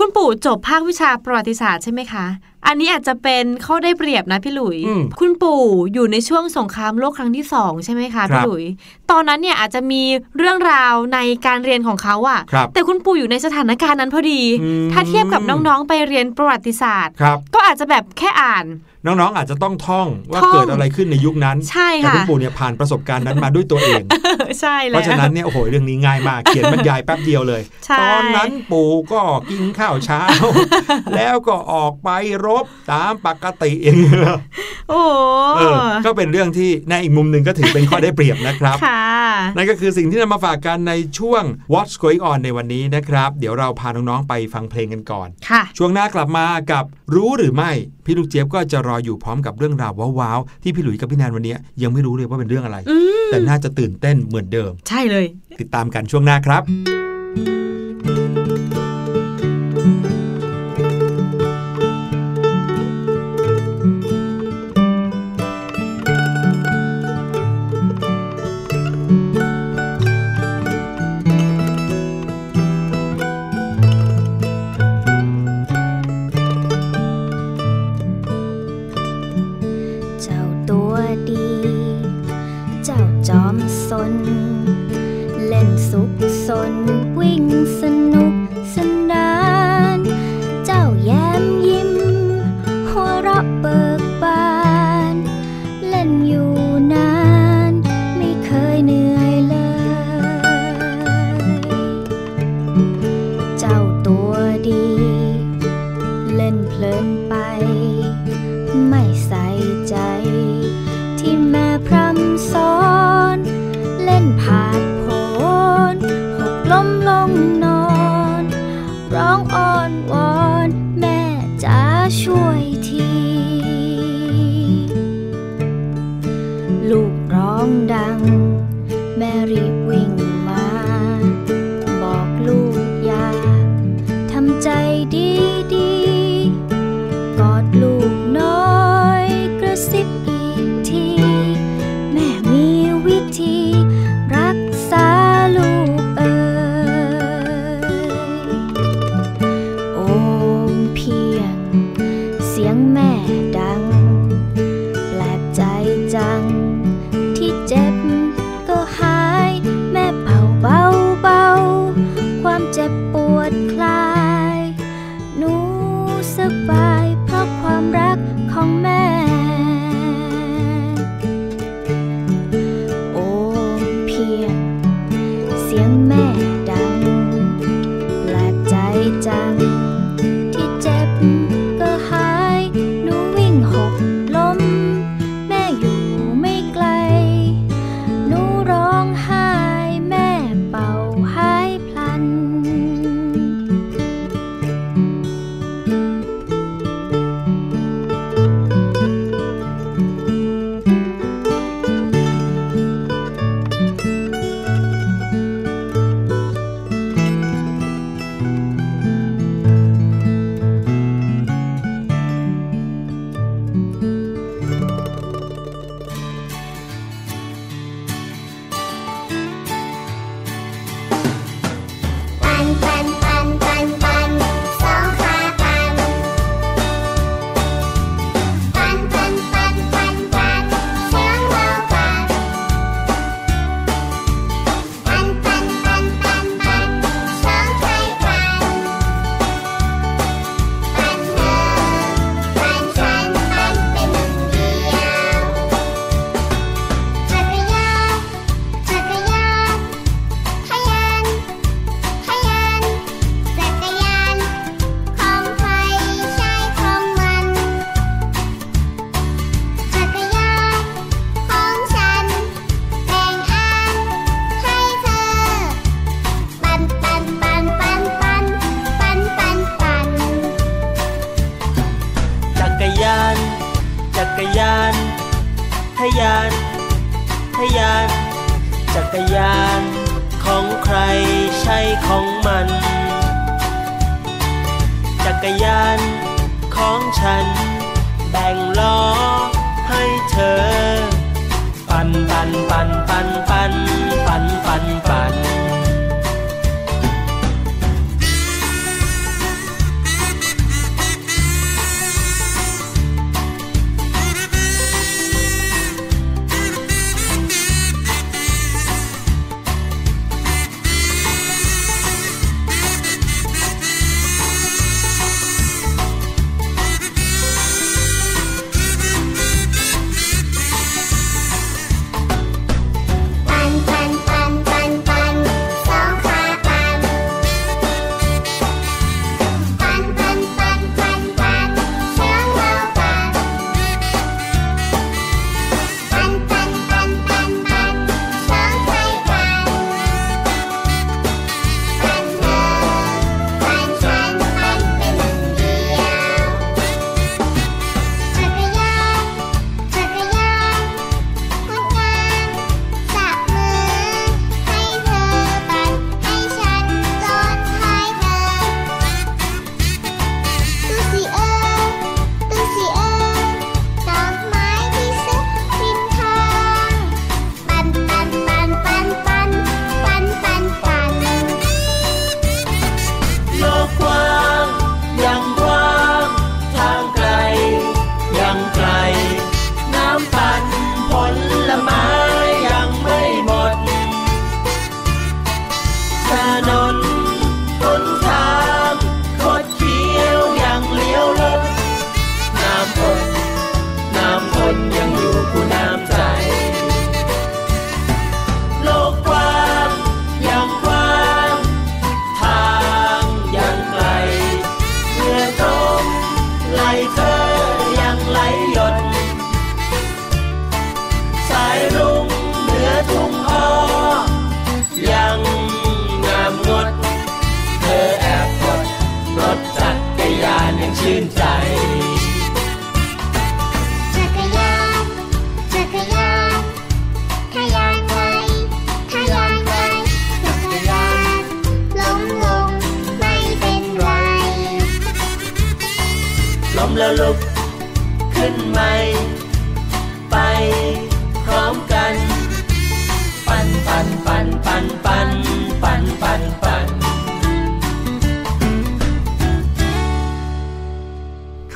[SPEAKER 1] คุณปู่จบภาควิชาประวัติศาสตร์ใช่ไหมคะ อันนี้อาจจะเป็นข้อได้เปรียบนะพี่หลุย
[SPEAKER 4] อืม
[SPEAKER 1] คุณปู่อยู่ในช่วงสงครามโลกครั้งที่สองใช่ไหมคะ
[SPEAKER 4] ครั
[SPEAKER 1] พี่
[SPEAKER 4] บ
[SPEAKER 1] หลุย ตอนนั้นเนี่ยอาจจะมีเรื่องราวในการเรียนของเขาอะ
[SPEAKER 4] ครับ
[SPEAKER 1] แต่คุณปู่อยู่ในสถานการณ์นั้นพอดี
[SPEAKER 4] อืม
[SPEAKER 1] ถ้าเทียบกับน้องๆไปเรียนประวัติศาสตร์
[SPEAKER 4] ครับ
[SPEAKER 1] ก็อาจจะแบบแค่อ่าน
[SPEAKER 4] น้องๆ อาจจะต้องท่องว่า
[SPEAKER 1] ท่อง
[SPEAKER 4] เกิดอะไรขึ้นในยุคนั้น
[SPEAKER 1] ใช่
[SPEAKER 4] แต่
[SPEAKER 1] ค่ะ
[SPEAKER 4] คุณปู่เนี่ยผ่านประสบการณ์นั้นมาด้วยตัวเอง
[SPEAKER 1] ใช่
[SPEAKER 4] เพ
[SPEAKER 1] แล้ว
[SPEAKER 4] ราะฉะนั้นเนี่ยโอ้โหเรื่องนี้ง่ายมาก เขียนบรรยายแป๊บเดียวเลย
[SPEAKER 1] ใช่
[SPEAKER 4] ตอนนั้นปู่ก็กินข้าวเช้า แล้วก็ออกไปรบตามปกติเอง
[SPEAKER 1] โอ้
[SPEAKER 4] เออก็เป็นเรื่องที่ในอีกมุมหนึ่งก็ถือเป็นข้อได้เปรียบนะครับ
[SPEAKER 1] ค่ะ
[SPEAKER 4] นั่นก็คือสิ่งที่นำมาฝากกันในช่วง What's Going On ในวันนี้นะครับ เดี๋ยวเราพาน้องๆไปฟังเพลงกันก่อน
[SPEAKER 1] ค่ะ
[SPEAKER 4] ช่วงหน้ากลับมากับรู้หรือไม่พี่ลูกเจี๊ยบก็จะรออยู่พร้อมกับเรื่องราวว้าวๆที่พี่หลุยส์กับพี่แนนวันนี้ยังไม่รู้เลยว่าเป็นเรื่องอะไร
[SPEAKER 1] อืม
[SPEAKER 4] แต่น่าจะตื่นเต้นเหมือนเดิม
[SPEAKER 1] ใช่เลย
[SPEAKER 4] ติดตามกันช่วงหน้าครับ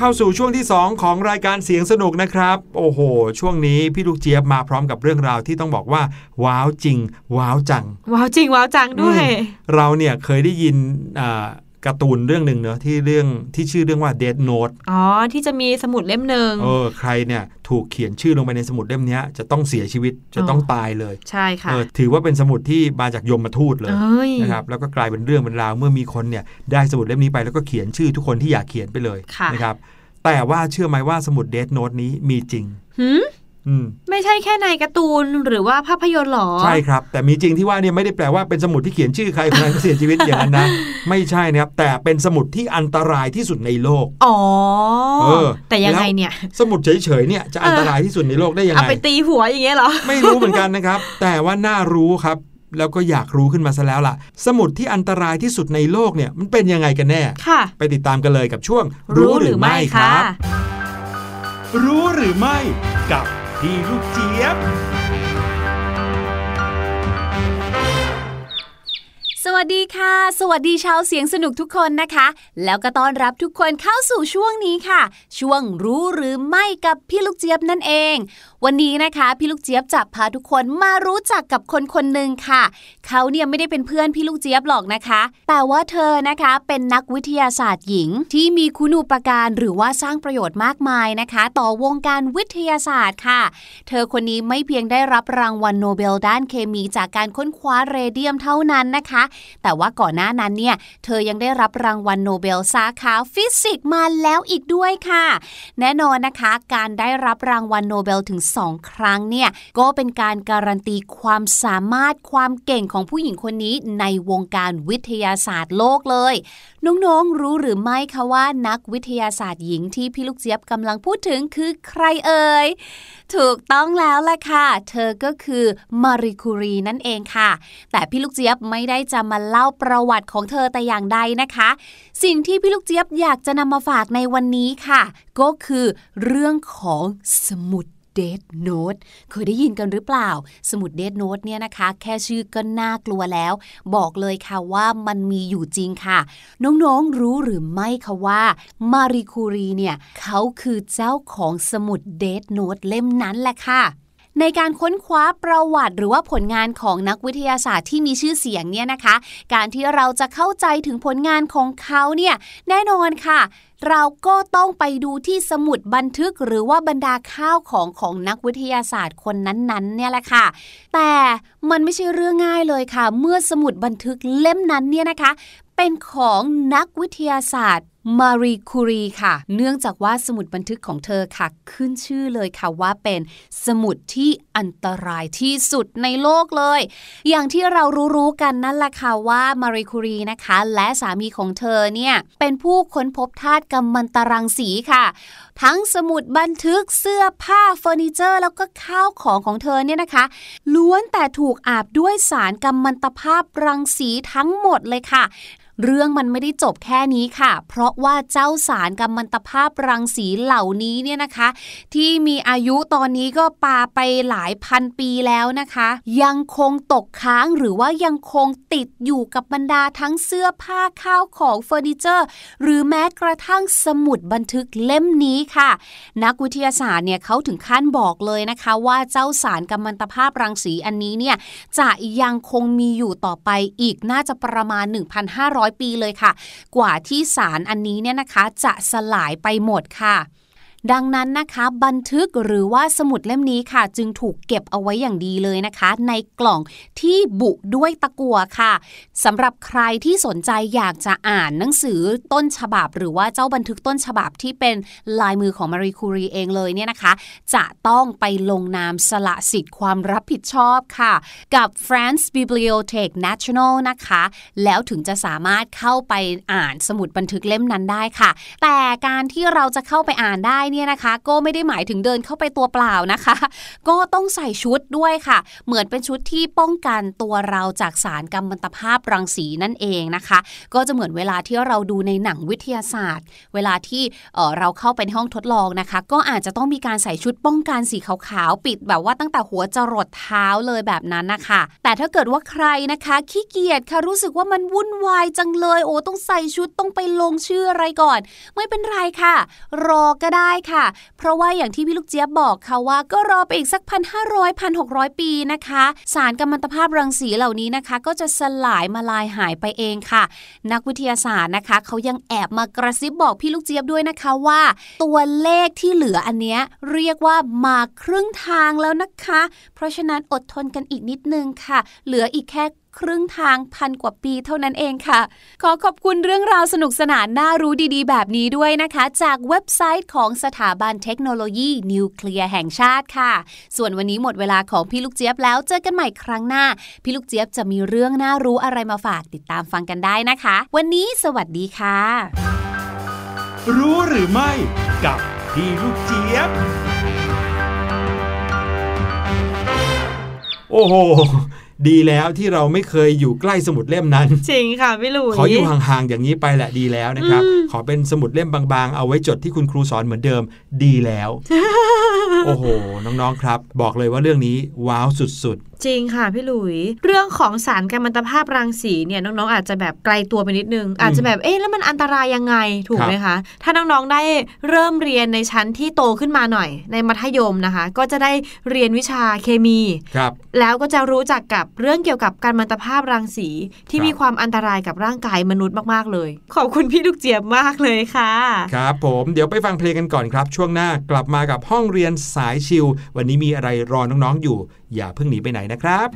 [SPEAKER 3] เข้าสู่ช่วงที่ 2 ของรายการเสียงสนุกนะครับ โอ้โห ช่วงนี้พี่ลูกเจี๊ยบมาพร้อมกับเรื่องราวที่ต้องบอกว่า ว้าวจริง ว้าวจัง
[SPEAKER 1] ว้าวจริง ว้าวจังด้วย
[SPEAKER 3] เราเนี่ยเคยได้ยินอ่าการ์ตูนเรื่องหนึ่งเนอะที่เรื่องที่ชื่อเรื่องว่า Dead Note
[SPEAKER 1] อ๋อ ที่จะมีสมุดเล่มหนึ่ง
[SPEAKER 3] เออใครเนี่ยถูกเขียนชื่อลงไปในสมุดเล่มเนี้ยจะต้องเสียชีวิตจะต้องตายเลย
[SPEAKER 1] ใช่ค่ะ
[SPEAKER 3] เออถือว่าเป็นสมุดที่มาจากยมทูตเลย
[SPEAKER 1] เอ้ย
[SPEAKER 3] นะครับแล้วก็กลายเป็นเรื่องเป็นราวเมื่อมีคนเนี่ยได้สมุดเล่มนี้ไปแล้วก็เขียนชื่อทุกคนที่อยากเขียนไปเลย
[SPEAKER 1] ค่ะ
[SPEAKER 3] นะครับ แต่ว่าเชื่อไหมว่าสมุดเดทโน e นี้มีจริง
[SPEAKER 1] หืม
[SPEAKER 3] อืม
[SPEAKER 1] ไม่ใช่แค่ในการ์ตูนหรือว่าภาพยนตร์หรอ
[SPEAKER 3] ใช่ครับ แต่มีจริงที่ว่าเนี่ยไม่ได้แปลว่าเป็นสมุดที่เขียนชื่อใครคนนั้นก็เสียชีวิตอย่างนั้นนะไม่ใช่นะครับ แต่เป็นสมุดที่อันตรายที่สุดในโลก
[SPEAKER 1] อ๋อ
[SPEAKER 3] เออ
[SPEAKER 1] แต่ยังไง
[SPEAKER 3] แล้ว
[SPEAKER 1] เนี่ย
[SPEAKER 3] สมุดเฉยๆเนี่ยจะอันตรายที่สุดในโลกได้ยัง
[SPEAKER 1] เอา
[SPEAKER 3] ไง
[SPEAKER 1] ไปตีหัวอย่างเงี้ยเหรอ
[SPEAKER 3] ไม่รู้เหมือนกันนะครับ แต่ว่าน่ารู้ครับ แล้วก็อยากรู้ขึ้นมาซะแล้วล่ะ สมุดที่อันตรายที่สุดในโลกเนี่ยมันเป็นยังไงกันแน่
[SPEAKER 1] ค่ะ
[SPEAKER 3] ไปติดตามกันเลยกับช่วง
[SPEAKER 1] รู้หรือไม่คะ
[SPEAKER 5] รู้หรือไม่ กับพี่ลูกเจี๊ยบ
[SPEAKER 6] สวัสดีค่ะ สวัสดีชาวเสียงสนุกทุกคนนะคะ แล้วก็ต้อนรับทุกคนเข้าสู่ช่วงนี้ค่ะ ช่วงรู้หรือไม่กับพี่ลูกเจี๊ยบนั่นเอง วันนี้นะคะ พี่ลูกเจี๊ยบจะพาทุกคนมารู้จักกับคนคนหนึ่งค่ะ เขาเนี่ยไม่ได้เป็นเพื่อนพี่ลูกเจี๊ยบหรอกนะคะ แต่ว่าเธอนะคะเป็นนักวิทยาศาสตร์หญิง ที่มีคุณูปการหรือว่าสร้างประโยชน์มากมายนะคะ ต่อวงการวิทยาศาสตร์ค่ะ เธอคนนี้ไม่เพียงได้รับรางวัลโนเบลด้านเคมีจากการค้นคว้าเรเดียมเท่านั้นนะคะแต่ว่าก่อนหน้านั้นเนี่ยเธอยังได้รับรางวัลโนเบลสาขาฟิสิกส์มาแล้วอีกด้วยค่ะ แน่นอนนะคะ การได้รับรางวัลโนเบลถึง 2 ครั้งเนี่ยก็เป็นการการันตีความสามารถความเก่งของผู้หญิงคนนี้ในวงการวิทยาศาสตร์โลกเลย น้องๆรู้หรือไม่คะว่านักวิทยาศาสตร์หญิงที่พี่ลูกเจี๊ยบกำลังพูดถึงคือใครเอ่ยถูกต้องแล้วแหละค่ะ เธอก็คือมารีคูรีนั่นเองค่ะ แต่พี่ลูกเจี๊ยบไม่ได้จะมาเล่าประวัติของเธอแต่อย่างใดนะคะ สิ่งที่พี่ลูกเจี๊ยบอยากจะนำมาฝากในวันนี้ค่ะ ก็คือเรื่องของสมุดเดทโนตเคยได้ยินกันหรือเปล่า สมุดเดทโนตเนี่ยนะคะ แค่ชื่อก็น่ากลัวแล้ว บอกเลยค่ะว่ามันมีอยู่จริงค่ะ น้องๆรู้หรือไม่คะว่ามารีคูรีเนี่ย เขาคือเจ้าของสมุดเดทโนตเล่มนั้นแหละค่ะ ในการค้นคว้าประวัติหรือว่าผลงานของนักวิทยาศาสตร์ที่มีชื่อเสียงเนี่ยนะคะ การที่เราจะเข้าใจถึงผลงานของเขาเนี่ยแน่นอนค่ะ เราก็ต้องไปดูที่สมุดบันทึกหรือว่าบรรดาข้าวของของนักวิทยาศาสตร์คนนั้นๆเนี่ยแหละค่ะ แต่มันไม่ใช่เรื่องง่ายเลยค่ะ เมื่อสมุดบันทึกเล่มนั้นเนี่ยนะคะ เป็นของนักวิทยาศาสตร์ มารีคูรีค่ะ เนื่องจากว่าสมุดบันทึกของเธอค่ะ ขึ้นชื่อเลยค่ะว่าเป็นสมุดที่อันตรายที่สุดในโลกเลย อย่างที่เรารู้ๆกันนั่นแหละค่ะว่ามารีคูรีนะคะ และสามีของเธอเนี่ยเป็นผู้ค้นพบธาตุกัมมันตรังสีค่ะ ทั้งสมุดบันทึกเสื้อผ้าเฟอร์นิเจอร์ แล้วก็ข้าวของของเธอเนี่ยนะคะล้วนแต่ถูกอาบด้วยสารกัมมันตภาพรังสีทั้งหมดเลยค่ะ เรื่องมันไม่ได้จบแค่นี้ค่ะ เพราะว่าเจ้าสารกัมมันตภาพรังสีเหล่านี้เนี่ยนะคะ ที่มีอายุตอนนี้ก็ปาไปหลายพันปีแล้วนะคะ ยังคงตกค้างหรือว่ายังคงติดอยู่กับบรรดาทั้งเสื้อผ้าข้าวของเฟอร์นิเจอร์ หรือแม้กระทั่งสมุดบันทึกเล่มนี้ค่ะ นักวิทยาศาสตร์เนี่ยเขาถึงขั้นบอกเลยนะคะ ว่าเจ้าสารกัมมันตภาพรังสีอันนี้เนี่ยจะยังคงมีอยู่ต่อไปอีกน่าจะประมาณ 1,500ปีเลยค่ะ กว่าที่สารอันนี้เนี่ยนะคะจะสลายไปหมดค่ะ ดังนั้นนะคะบันทึกหรือว่าสมุดเล่มนี้ค่ะ จึงถูกเก็บเอาไว้อย่างดีเลยนะคะ ในกล่องที่บุด้วยตะกั่วค่ะสำหรับใครที่สนใจอยากจะอ่านหนังสือต้นฉบับ หรือว่าเจ้าบันทึกต้นฉบับที่เป็นลายมือของมารีคูรีเองเลยเนี่ยนะคะ จะต้องไปลงนามสละสิทธิ์ความรับผิดชอบค่ะ กับ France Bibliothèque National นะคะ แล้วถึงจะสามารถเข้าไปอ่านสมุดบันทึกเล่มนั้นได้ค่ะ แต่การที่เราจะเข้าไปอ่านได้เนี่ยนะคะ ก็ไม่ได้หมายถึงเดินเข้าไปตัวเปล่านะคะ ก็ต้องใส่ชุดด้วยค่ะ เหมือนเป็นชุดที่ป้องกันตัวเราจากสารกัมมันตภาพรังสีนั่นเองนะคะ ก็จะเหมือนเวลาที่เราดูในหนังวิทยาศาสตร์ เวลาที่เออเราเข้าไปในห้องทดลองนะคะ ก็อาจจะต้องมีการใส่ชุดป้องกันสีขาวๆปิดแบบว่าตั้งแต่หัวจรดเท้าเลยแบบนั้นนะคะ แต่ถ้าเกิดว่าใครนะคะขี้เกียจค่ะรู้สึกว่ามันวุ่นวายจังเลยโอ้ต้องใส่ชุดต้องไปลงชื่ออะไรก่อน ไม่เป็นไรค่ะ รอก็ได้ค่ะ เพราะว่าอย่างที่พี่ลูกเจี๊ยบบอกค่ะว่าก็รอไปอีกสักพันห้าร้อยพันหกร้อยปีนะคะ สารกัมมันตภาพรังสีเหล่านี้นะคะ ก็จะสลายมาลายหายไปเองค่ะ นักวิทยาศาสตร์นะคะเขายังแอบมากระซิบบอกพี่ลูกเจี๊ยบด้วยนะคะว่า ตัวเลขที่เหลืออันเนี้ยเรียกว่ามาครึ่งทางแล้วนะคะ เพราะฉะนั้นอดทนกันอีกนิดนึงค่ะ เหลืออีกแค่ ครึ่งทางพันกว่าปีเท่านั้นเองค่ะ ขอขอบคุณเรื่องราวสนุกสนานน่ารู้ดีๆ แบบนี้ด้วยนะคะ จากเว็บไซต์ของสถาบันเทคโนโลยีนิวเคลียร์แห่งชาติค่ะ ส่วนวันนี้หมดเวลาของพี่ลูกเจี๊ยบแล้วเจอกันใหม่ครั้งหน้า พี่ลูกเจี๊ยบจะมีเรื่องน่ารู้อะไรมาฝากติดตามฟังกันได้นะคะ วันนี้สวัสดีค่ะ
[SPEAKER 5] รู้หรือไม่กับพี่ลูกเจี๊ยบ
[SPEAKER 3] โอ้โห ดีแล้วที่เราไม่เคยอยู่ใกล้สมุดเล่มนั้น
[SPEAKER 1] จริงค่ะพี่หลุย
[SPEAKER 3] ขออยู่ห่างๆอย่างนี้ไปแหละดีแล้วนะครับ ขอเป็นสมุดเล่มบางๆ เอาไว้จดที่คุณครูสอนเหมือนเดิม ดีแล้ว โอ้โห น้องๆครับ บอกเลยว่าเรื่องนี้ว้าวสุด
[SPEAKER 1] จริงค่ะพี่หลุย เรื่องของสารกัมมันตภาพรังสีเนี่ยน้องๆอาจจะแบบไกลตัวไปนิดนึง อาจจะแบบเอ๊ะแล้วมันอันตรายยังไงถูกไหมคะ ถ้าน้องๆได้เริ่มเรียนในชั้นที่โตขึ้นมาหน่อย ในมัธยมนะคะ ก็จะได้เรียนวิชาเคมี
[SPEAKER 3] ๆครับ
[SPEAKER 1] แล้วก็จะรู้จักกับเรื่องเกี่ยวกับกัมมันตภาพรังสีที่
[SPEAKER 3] ครับ
[SPEAKER 1] มีความอันตรายกับร่างกายมนุษย์มากๆเลย ขอบคุณพี่ลูกเจี๊ยบมากเลยค่ะ
[SPEAKER 3] ครับผมเดี๋ยวไปฟังเพลงกันก่อนครับ ช่วงหน้ากลับมากับห้องเรียนสายชิลวันนี้มีอะไรรอน้องๆอยู่ อย่าเพิ่งหนีไปไหนนะครับ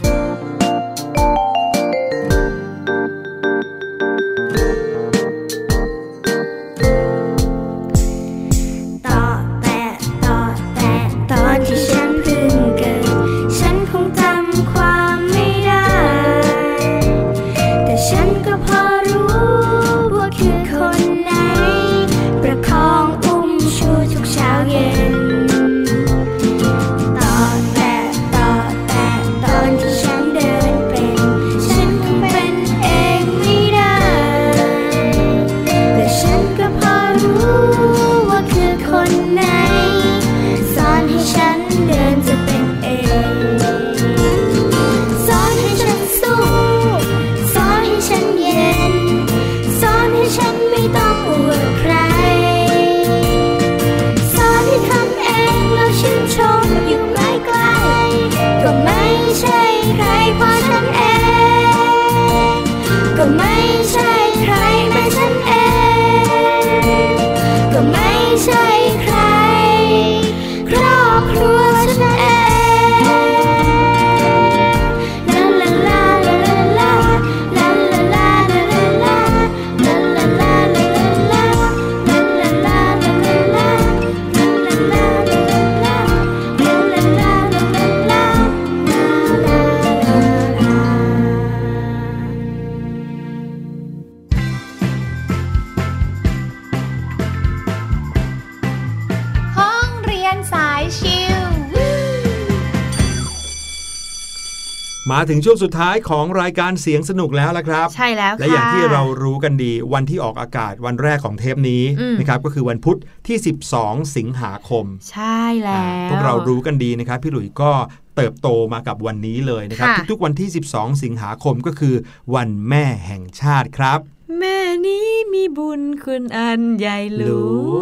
[SPEAKER 3] มาถึงช่วงสุดท้ายของรายการเสียงสนุกแล้วละครับ
[SPEAKER 1] ใช่แล้วค่ะ
[SPEAKER 3] และอย่างที่เรารู้กันดีวันที่ออกอากาศวันแรกของเทปนี้
[SPEAKER 1] อืม
[SPEAKER 3] นะครับก็คือวันพุธที่ 12 สิงหาคม
[SPEAKER 1] ใช่แล้
[SPEAKER 3] อ่าวพวกเรารู้กันดีนะครับ พี่หลุยส์ก็เติบโตมากับวันนี้เลยนะครับ
[SPEAKER 1] ค่ะ
[SPEAKER 3] ทุกๆวันที่ 12 สิงหาคมก็คือ วันแม่แห่งชาติครับ
[SPEAKER 1] แม่นี้มีบุญคุณอันใหญ่หล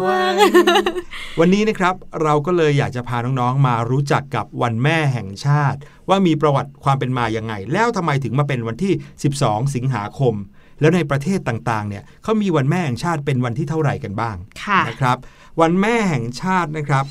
[SPEAKER 1] วง
[SPEAKER 3] วันนี้นะครับเราก็เลยอยากจะพาน้องๆ มารู้จักกับวันแม่แห่งชาติ ว่ามีประวัติความเป็นมายังไง แล้วทำไมถึงมาเป็นวันที่ 12 สิงหาคม แล้วในประเทศต่างๆ เนี่ยเขามีวันแม่แห่งชาติเป็นวันที่เท่าไหร่กันบ้าง
[SPEAKER 1] ค่ะ
[SPEAKER 3] นะครับ วันแม่แห่งชาตินะครับ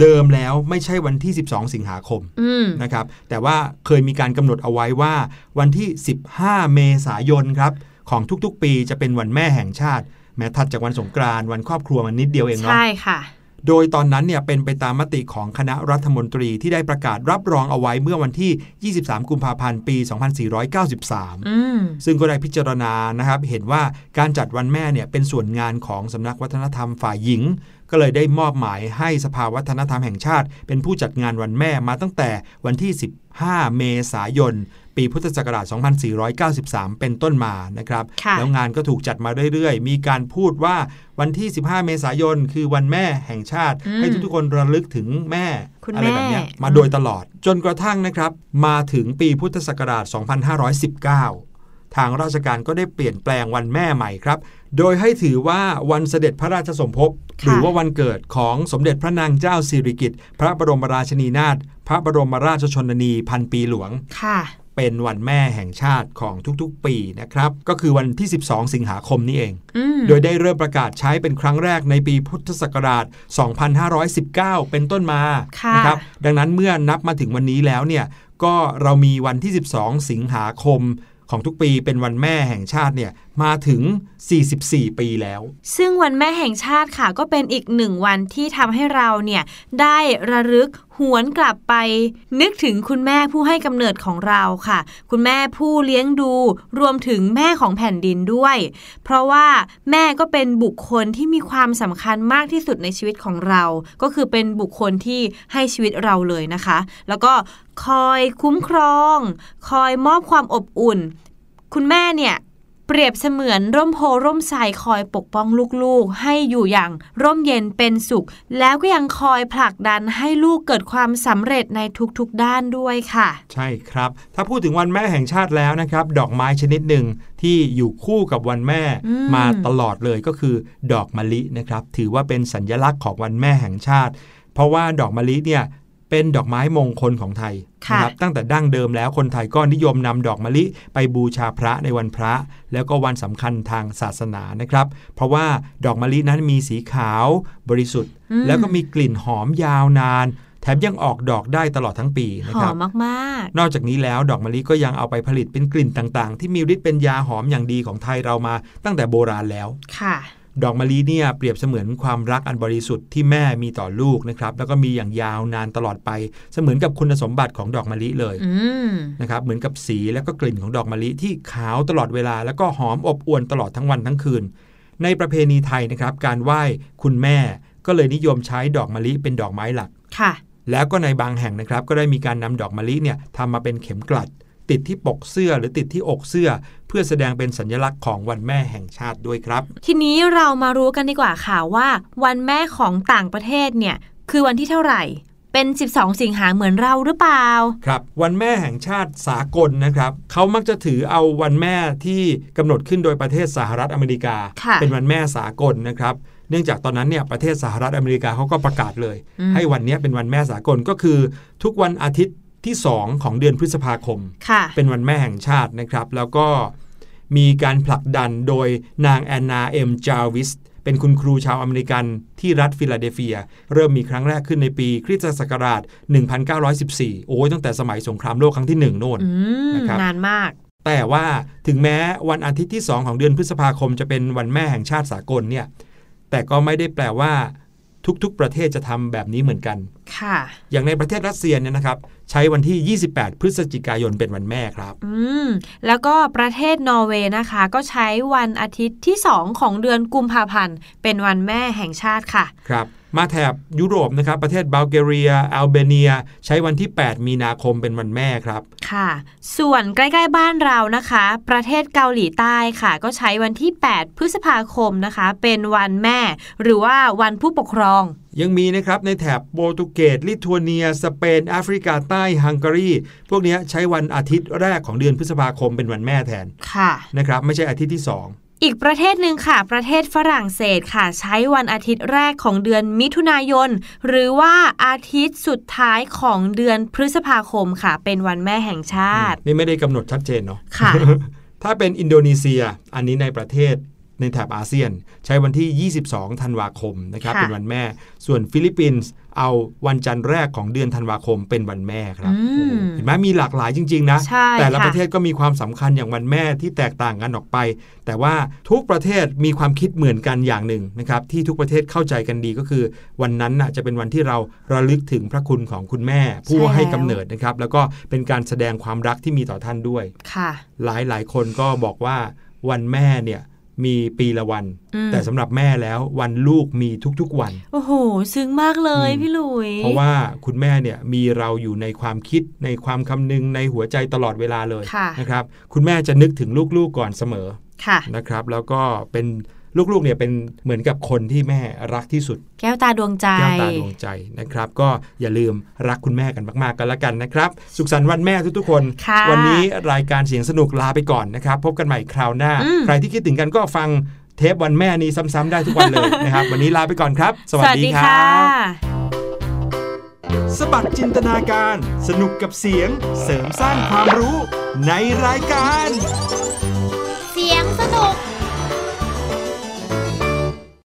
[SPEAKER 3] เดิมแล้วไม่ใช่วันที่ 12 สิงหาคม
[SPEAKER 1] อืม
[SPEAKER 3] นะครับ แต่ว่าเคยมีการกำหนดเอาไว้ว่าวันที่ 15 เมษายนครับ ของทุกๆ ปีจะเป็นวันแม่แห่งชาติ แม้ถัดจากวันสงกรานต์วันครอบครัวมันนิดเดียวเองเนาะ
[SPEAKER 1] ใช่ค่ะ
[SPEAKER 3] โดยตอนนั้นเนี่ยเป็นไปตามมติของคณะรัฐมนตรีที่ได้ประกาศรับรองเอาไว้เมื่อวันที่ 23 กุมภาพันธ์ปี 2493
[SPEAKER 1] อืม
[SPEAKER 3] ซึ่งก็ได้พิจารณานะครับเห็นว่าการจัดวันแม่เนี่ยเป็นส่วนงานของสำนักวัฒนธรรมฝ่ายหญิงก็เลยได้มอบหมายให้สภาวัฒนธรรมแห่งชาติ เป็นผู้จัดงานวันแม่มาตั้งแต่วันที่ 15 เมษายน ปีพุทธศักราช 2493 เป็นต้นมานะครับ
[SPEAKER 1] ค่ะ
[SPEAKER 3] แล้วงานก็ถูกจัดมาเรื่อยๆ มีการพูดว่าวันที่ 15 เมษายน คือวันแม่แห่งชาติ
[SPEAKER 1] อืม
[SPEAKER 3] ให้ทุกๆคนระลึกถึงแม่
[SPEAKER 1] คุณ
[SPEAKER 3] อะไรแบบเนี้ย
[SPEAKER 1] แม่
[SPEAKER 3] มาโดยตลอด จนกระทั่งนะครับ มาถึงปีพุทธศักราช 2519 ทางราชการก็ได้เปลี่ยนแปลงวันแม่ใหม่ครับ โดยให้ถือว่าวันเสด็จพระราชสมภพ
[SPEAKER 1] ค่ะ
[SPEAKER 3] หรือว่าวันเกิดของสมเด็จพระนางเจ้าสิริกิติ์พระบรมราชินีนาถพระบรมราชชนนีพันปีหลวง
[SPEAKER 1] ค่ะ
[SPEAKER 3] เป็นวันแม่แห่งชาติของทุกๆ ปีนะครับ ก็คือวันที่ 12 สิงหาคมนี้เอง
[SPEAKER 1] อืม
[SPEAKER 3] โดยได้เริ่มประกาศใช้เป็นครั้งแรกในปีพุทธศักราช 2519 เป็นต้นมา
[SPEAKER 1] ค่ะ
[SPEAKER 3] นะครับ ดังนั้นเมื่อนับมาถึงวันนี้แล้วเนี่ย ก็เรามีวันที่ 12 สิงหาคมของทุกปีเป็นวันแม่แห่งชาติเนี่ยมาถึง 44 ปีแล้ว
[SPEAKER 1] ซึ่งวันแม่แห่งชาติค่ะ ก็เป็นอีกหนึ่งวันที่ทำให้เราเนี่ยได้ระลึกหวนกลับไปนึกถึงคุณแม่ผู้ให้กำเนิดของเราค่ะ คุณแม่ผู้เลี้ยงดูรวมถึงแม่ของแผ่นดินด้วย เพราะว่าแม่ก็เป็นบุคคลที่มีความสำคัญมากที่สุดในชีวิตของเรา ก็คือเป็นบุคคลที่ให้ชีวิตเราเลยนะคะ แล้วก็คอยคุ้มครอง คอยมอบความอบอุ่น คุณแม่เนี่ย เปรียบเสมือนร่มโพร่มไทรคอยปกป้องลูกๆ ให้อยู่อย่างร่มเย็นเป็นสุข แล้วก็ยังคอยผลักดันให้ลูกเกิดความสำเร็จในทุกๆด้านด้วยค่ะ
[SPEAKER 3] ใช่ครับ ถ้าพูดถึงวันแม่แห่งชาติแล้วนะครับ ดอกไม้ชนิดหนึ่งที่อยู่คู่กับวันแม่
[SPEAKER 1] อืม
[SPEAKER 3] มาตลอดเลยก็คือ ดอกมะลินะครับ ถือว่าเป็นสัญลักษณ์ของวันแม่แห่งชาติ เพราะว่าดอกมะลิเนี่ย เป็นดอกไม้มงคลของไทย
[SPEAKER 1] ค่ะ
[SPEAKER 3] นะครับตั้งแต่ดั้งเดิมแล้วคนไทยก็นิยมนำดอกมะลิไปบูชาพระในวันพระ แล้วก็วันสำคัญทางศาสนานะครับ เพราะว่าดอกมะลินั้นมีสีขาวบริสุทธิ์
[SPEAKER 1] อืม
[SPEAKER 3] แล้วก็มีกลิ่นหอมยาวนานแถมยังออกดอกได้ตลอดทั้งปีนะ
[SPEAKER 1] ห
[SPEAKER 3] ค
[SPEAKER 1] อ
[SPEAKER 3] รับ
[SPEAKER 1] มมาก
[SPEAKER 3] นอกจากนี้แล้วดอกมะลิก็ยังเอาไปผลิตเป็นกลิ่นต่างๆ ที่มีฤทธิ์เป็นยาหอมอย่างดีของไทยเรามาตั้งแต่โบราณแล้ว
[SPEAKER 1] ๆค่ะ
[SPEAKER 3] ดอกมะลิเนี่ยเปรียบเสมือนความรักอันบริสุทธิ์ที่แม่มีต่อลูกนะครับแล้วก็มีอย่างยาวนานตลอดไป เสมือนกับคุณสมบัติของดอกมะลิเลย
[SPEAKER 1] อืม
[SPEAKER 3] นะครับเหมือนกับสีแล้วก็กลิ่นของดอกมะลิที่ขาวตลอดเวลา แล้วก็หอมอบอวลตลอดทั้งวันทั้งคืน ในประเพณีไทยนะครับ การไหว้คุณแม่ก็เลยนิยมใช้ดอกมะลิเป็นดอกไม้หลัก
[SPEAKER 1] ค่ะ
[SPEAKER 3] แล้วก็ในบางแห่งนะครับ ก็ได้มีการนำดอกมะลิเนี่ยทำมาเป็นเข็มกลัด ติดที่ปกเสื้อหรือติดที่อกเสื้อ เพื่อแสดงเป็นสัญลักษณ์ของวันแม่แห่งชาติด้วยครับ
[SPEAKER 1] ทีนี้เรามารู้กันดีกว่าค่ะว่า วันแม่ของต่างประเทศเนี่ยคือวันที่เท่าไหร่เป็น 12 สิงหาเหมือนเราหรือเปล่า
[SPEAKER 3] ครับ วันแม่แห่งชาติสากลนะครับ เขามักจะถือเอาวันแม่ที่กำหนดขึ้นโดยประเทศสหรัฐอเมริกา
[SPEAKER 1] ค่ะ
[SPEAKER 3] เป็นวันแม่สากลนะครับ เนื่องจากตอนนั้นเนี่ยประเทศสหรัฐอเมริกาเขาก็ประกาศเลย
[SPEAKER 1] อืม
[SPEAKER 3] ให้วันเนี้ยเป็นวันแม่สากลก็คือ ทุกวันอาทิตย์ ที่ 2 ของเดือนพฤษภาคม
[SPEAKER 1] ค่ะ
[SPEAKER 3] เป็นวันแม่แห่งชาตินะครับ แล้วก็มีการผลักดันโดยนางแอนนาเอ็มจาร์วิสเป็นคุณครูชาวอเมริกันที่รัฐฟิลาเดลเฟีย เริ่มมีครั้งแรกขึ้นในปีคริสตศักราช 1914 โอ้ยตั้งแต่สมัยสงครามโลกครั้งที่ 1 โน่น
[SPEAKER 1] อืม
[SPEAKER 3] นะครับ
[SPEAKER 1] นานมาก
[SPEAKER 3] แต่ว่าถึงแม้วันอาทิตย์ที่ 2 ของเดือนพฤษภาคมจะเป็นวันแม่แห่งชาติสากลเนี่ยแต่ก็ไม่ได้แปลว่า ทุกๆ ประเทศจะทำแบบนี้เหมือนกัน
[SPEAKER 1] ค่ะ
[SPEAKER 3] อย่างในประเทศรัสเซียเนี่ยนะครับ ใช้วันที่ 28 พฤศจิกายนเป็นวันแม่ครับ
[SPEAKER 1] อืม แล้วก็ประเทศนอร์เวย์นะคะ ก็ใช้วันอาทิตย์ที่ 2 ของเดือนกุมภาพันธ์ เป็นวันแม่แห่งชาติค่ะ
[SPEAKER 3] ครับ มาแถบยุโรปนะครับ ประเทศบัลแกเรียอัลเบเนีย ใช้วันที่ 8 มีนาคมเป็นวันแม่ครับ
[SPEAKER 1] ค่ะ ส่วนใกล้ๆบ้านเรานะคะ ประเทศเกาหลีใต้ค่ะ ก็ใช้วันที่ 8 พฤษภาคมนะคะ เป็นวันแม่ หรือว่าวันผู้ปกครอง
[SPEAKER 3] ยังมีนะครับในแถบโปรตุเกสลิทัวเนีย สเปนแอฟริกาใต้ฮังการี พวกเนี้ยใช้วันอาทิตย์แรกของเดือนพฤษภาคมเป็นวันแม่แทน
[SPEAKER 1] ค่ะ
[SPEAKER 3] นะครับไม่ใช่อาทิตย์ที่
[SPEAKER 1] อีกประเทศหนึ่งค่ะ ประเทศฝรั่งเศสค่ะ ใช้วันอาทิตย์แรกของเดือนมิถุนายน หรือว่าอาทิตย์สุดท้ายของเดือนพฤษภาคมค่ะ เป็นวันแม่แห่งชาติ
[SPEAKER 3] 2นี่ไม่ได้กำหนดชัดเจนเนาะ
[SPEAKER 1] ค่ะ
[SPEAKER 3] ถ้าเป็นอินโดนีเซีย อันนี้ในประเทศ ในแถบอาเซียน ใช้วันที่ 22 ธันวาคมนะครับ
[SPEAKER 1] ค่ะ
[SPEAKER 3] เป็นวันแม่ ส่วนฟิลิปปินส์เอาวันจันทร์แรกของเดือนธันวาคมเป็นวันแม่ครับ
[SPEAKER 1] อืม
[SPEAKER 3] เห็นไหมมีหลากหลายจริง ๆ นะ
[SPEAKER 1] ใช่
[SPEAKER 3] แต่ละ
[SPEAKER 1] ค่ะ
[SPEAKER 3] ประเทศก็มีความสำคัญอย่างวันแม่ที่แตกต่างกันออกไป แต่ว่าทุกประเทศมีความคิดเหมือนกันอย่างหนึ่งนะครับที่ทุกประเทศเข้าใจกันดีก็คือ วันนั้นน่ะจะเป็นวันที่เราระลึกถึงพระคุณของคุณแม่ ผู้ให้กำเนิดนะครับ แล้วก็เป็นการแสดงความรักที่มีต่อท่านด้วย
[SPEAKER 1] ค่ะ
[SPEAKER 3] หลายหลายคนก็บอกว่าวันแม่เนี่ย มีปีละวัน
[SPEAKER 1] อืม
[SPEAKER 3] แต่สำหรับแม่แล้ววันลูกมีทุกๆวัน
[SPEAKER 1] โอ้โห ซึ้งมากเลย
[SPEAKER 3] อืม
[SPEAKER 1] พี่หลุย
[SPEAKER 3] เพราะว่าคุณแม่เนี่ยมีเราอยู่ในความคิดในความคำนึงในหัวใจตลอดเวลาเลย
[SPEAKER 1] ค่ะ
[SPEAKER 3] นะครับ คุณแม่จะนึกถึงลูกๆก่อนเสมอ
[SPEAKER 1] ค่ะ
[SPEAKER 3] นะครับ แล้วก็เป็น ลูกๆเนี่ยเป็นเหมือนกับคนที่แม่รักที่สุด
[SPEAKER 1] แก้วตาดวงใจ
[SPEAKER 3] แก้วตาดวงใจนะครับ ก็อย่าลืมรักคุณแม่กันมากๆกันละกันนะครับ สุขสันต์วันแม่ทุกๆคน
[SPEAKER 1] ค่ะ
[SPEAKER 3] วันนี้รายการเสียงสนุกลาไปก่อนนะครับ พบกันใหม่คราวหน้า
[SPEAKER 1] อืม
[SPEAKER 3] ใครที่คิดถึงกันก็ฟังเทปวันแม่นี้ซ้ำๆได้ทุกวันเลยนะครับ วันนี้ลาไปก่อนครับ สวัสดีครับสบัดจินตนาการ สนุกกับเสียงเสริมสร้างความรู้ในรายการ
[SPEAKER 7] เสียงสนุก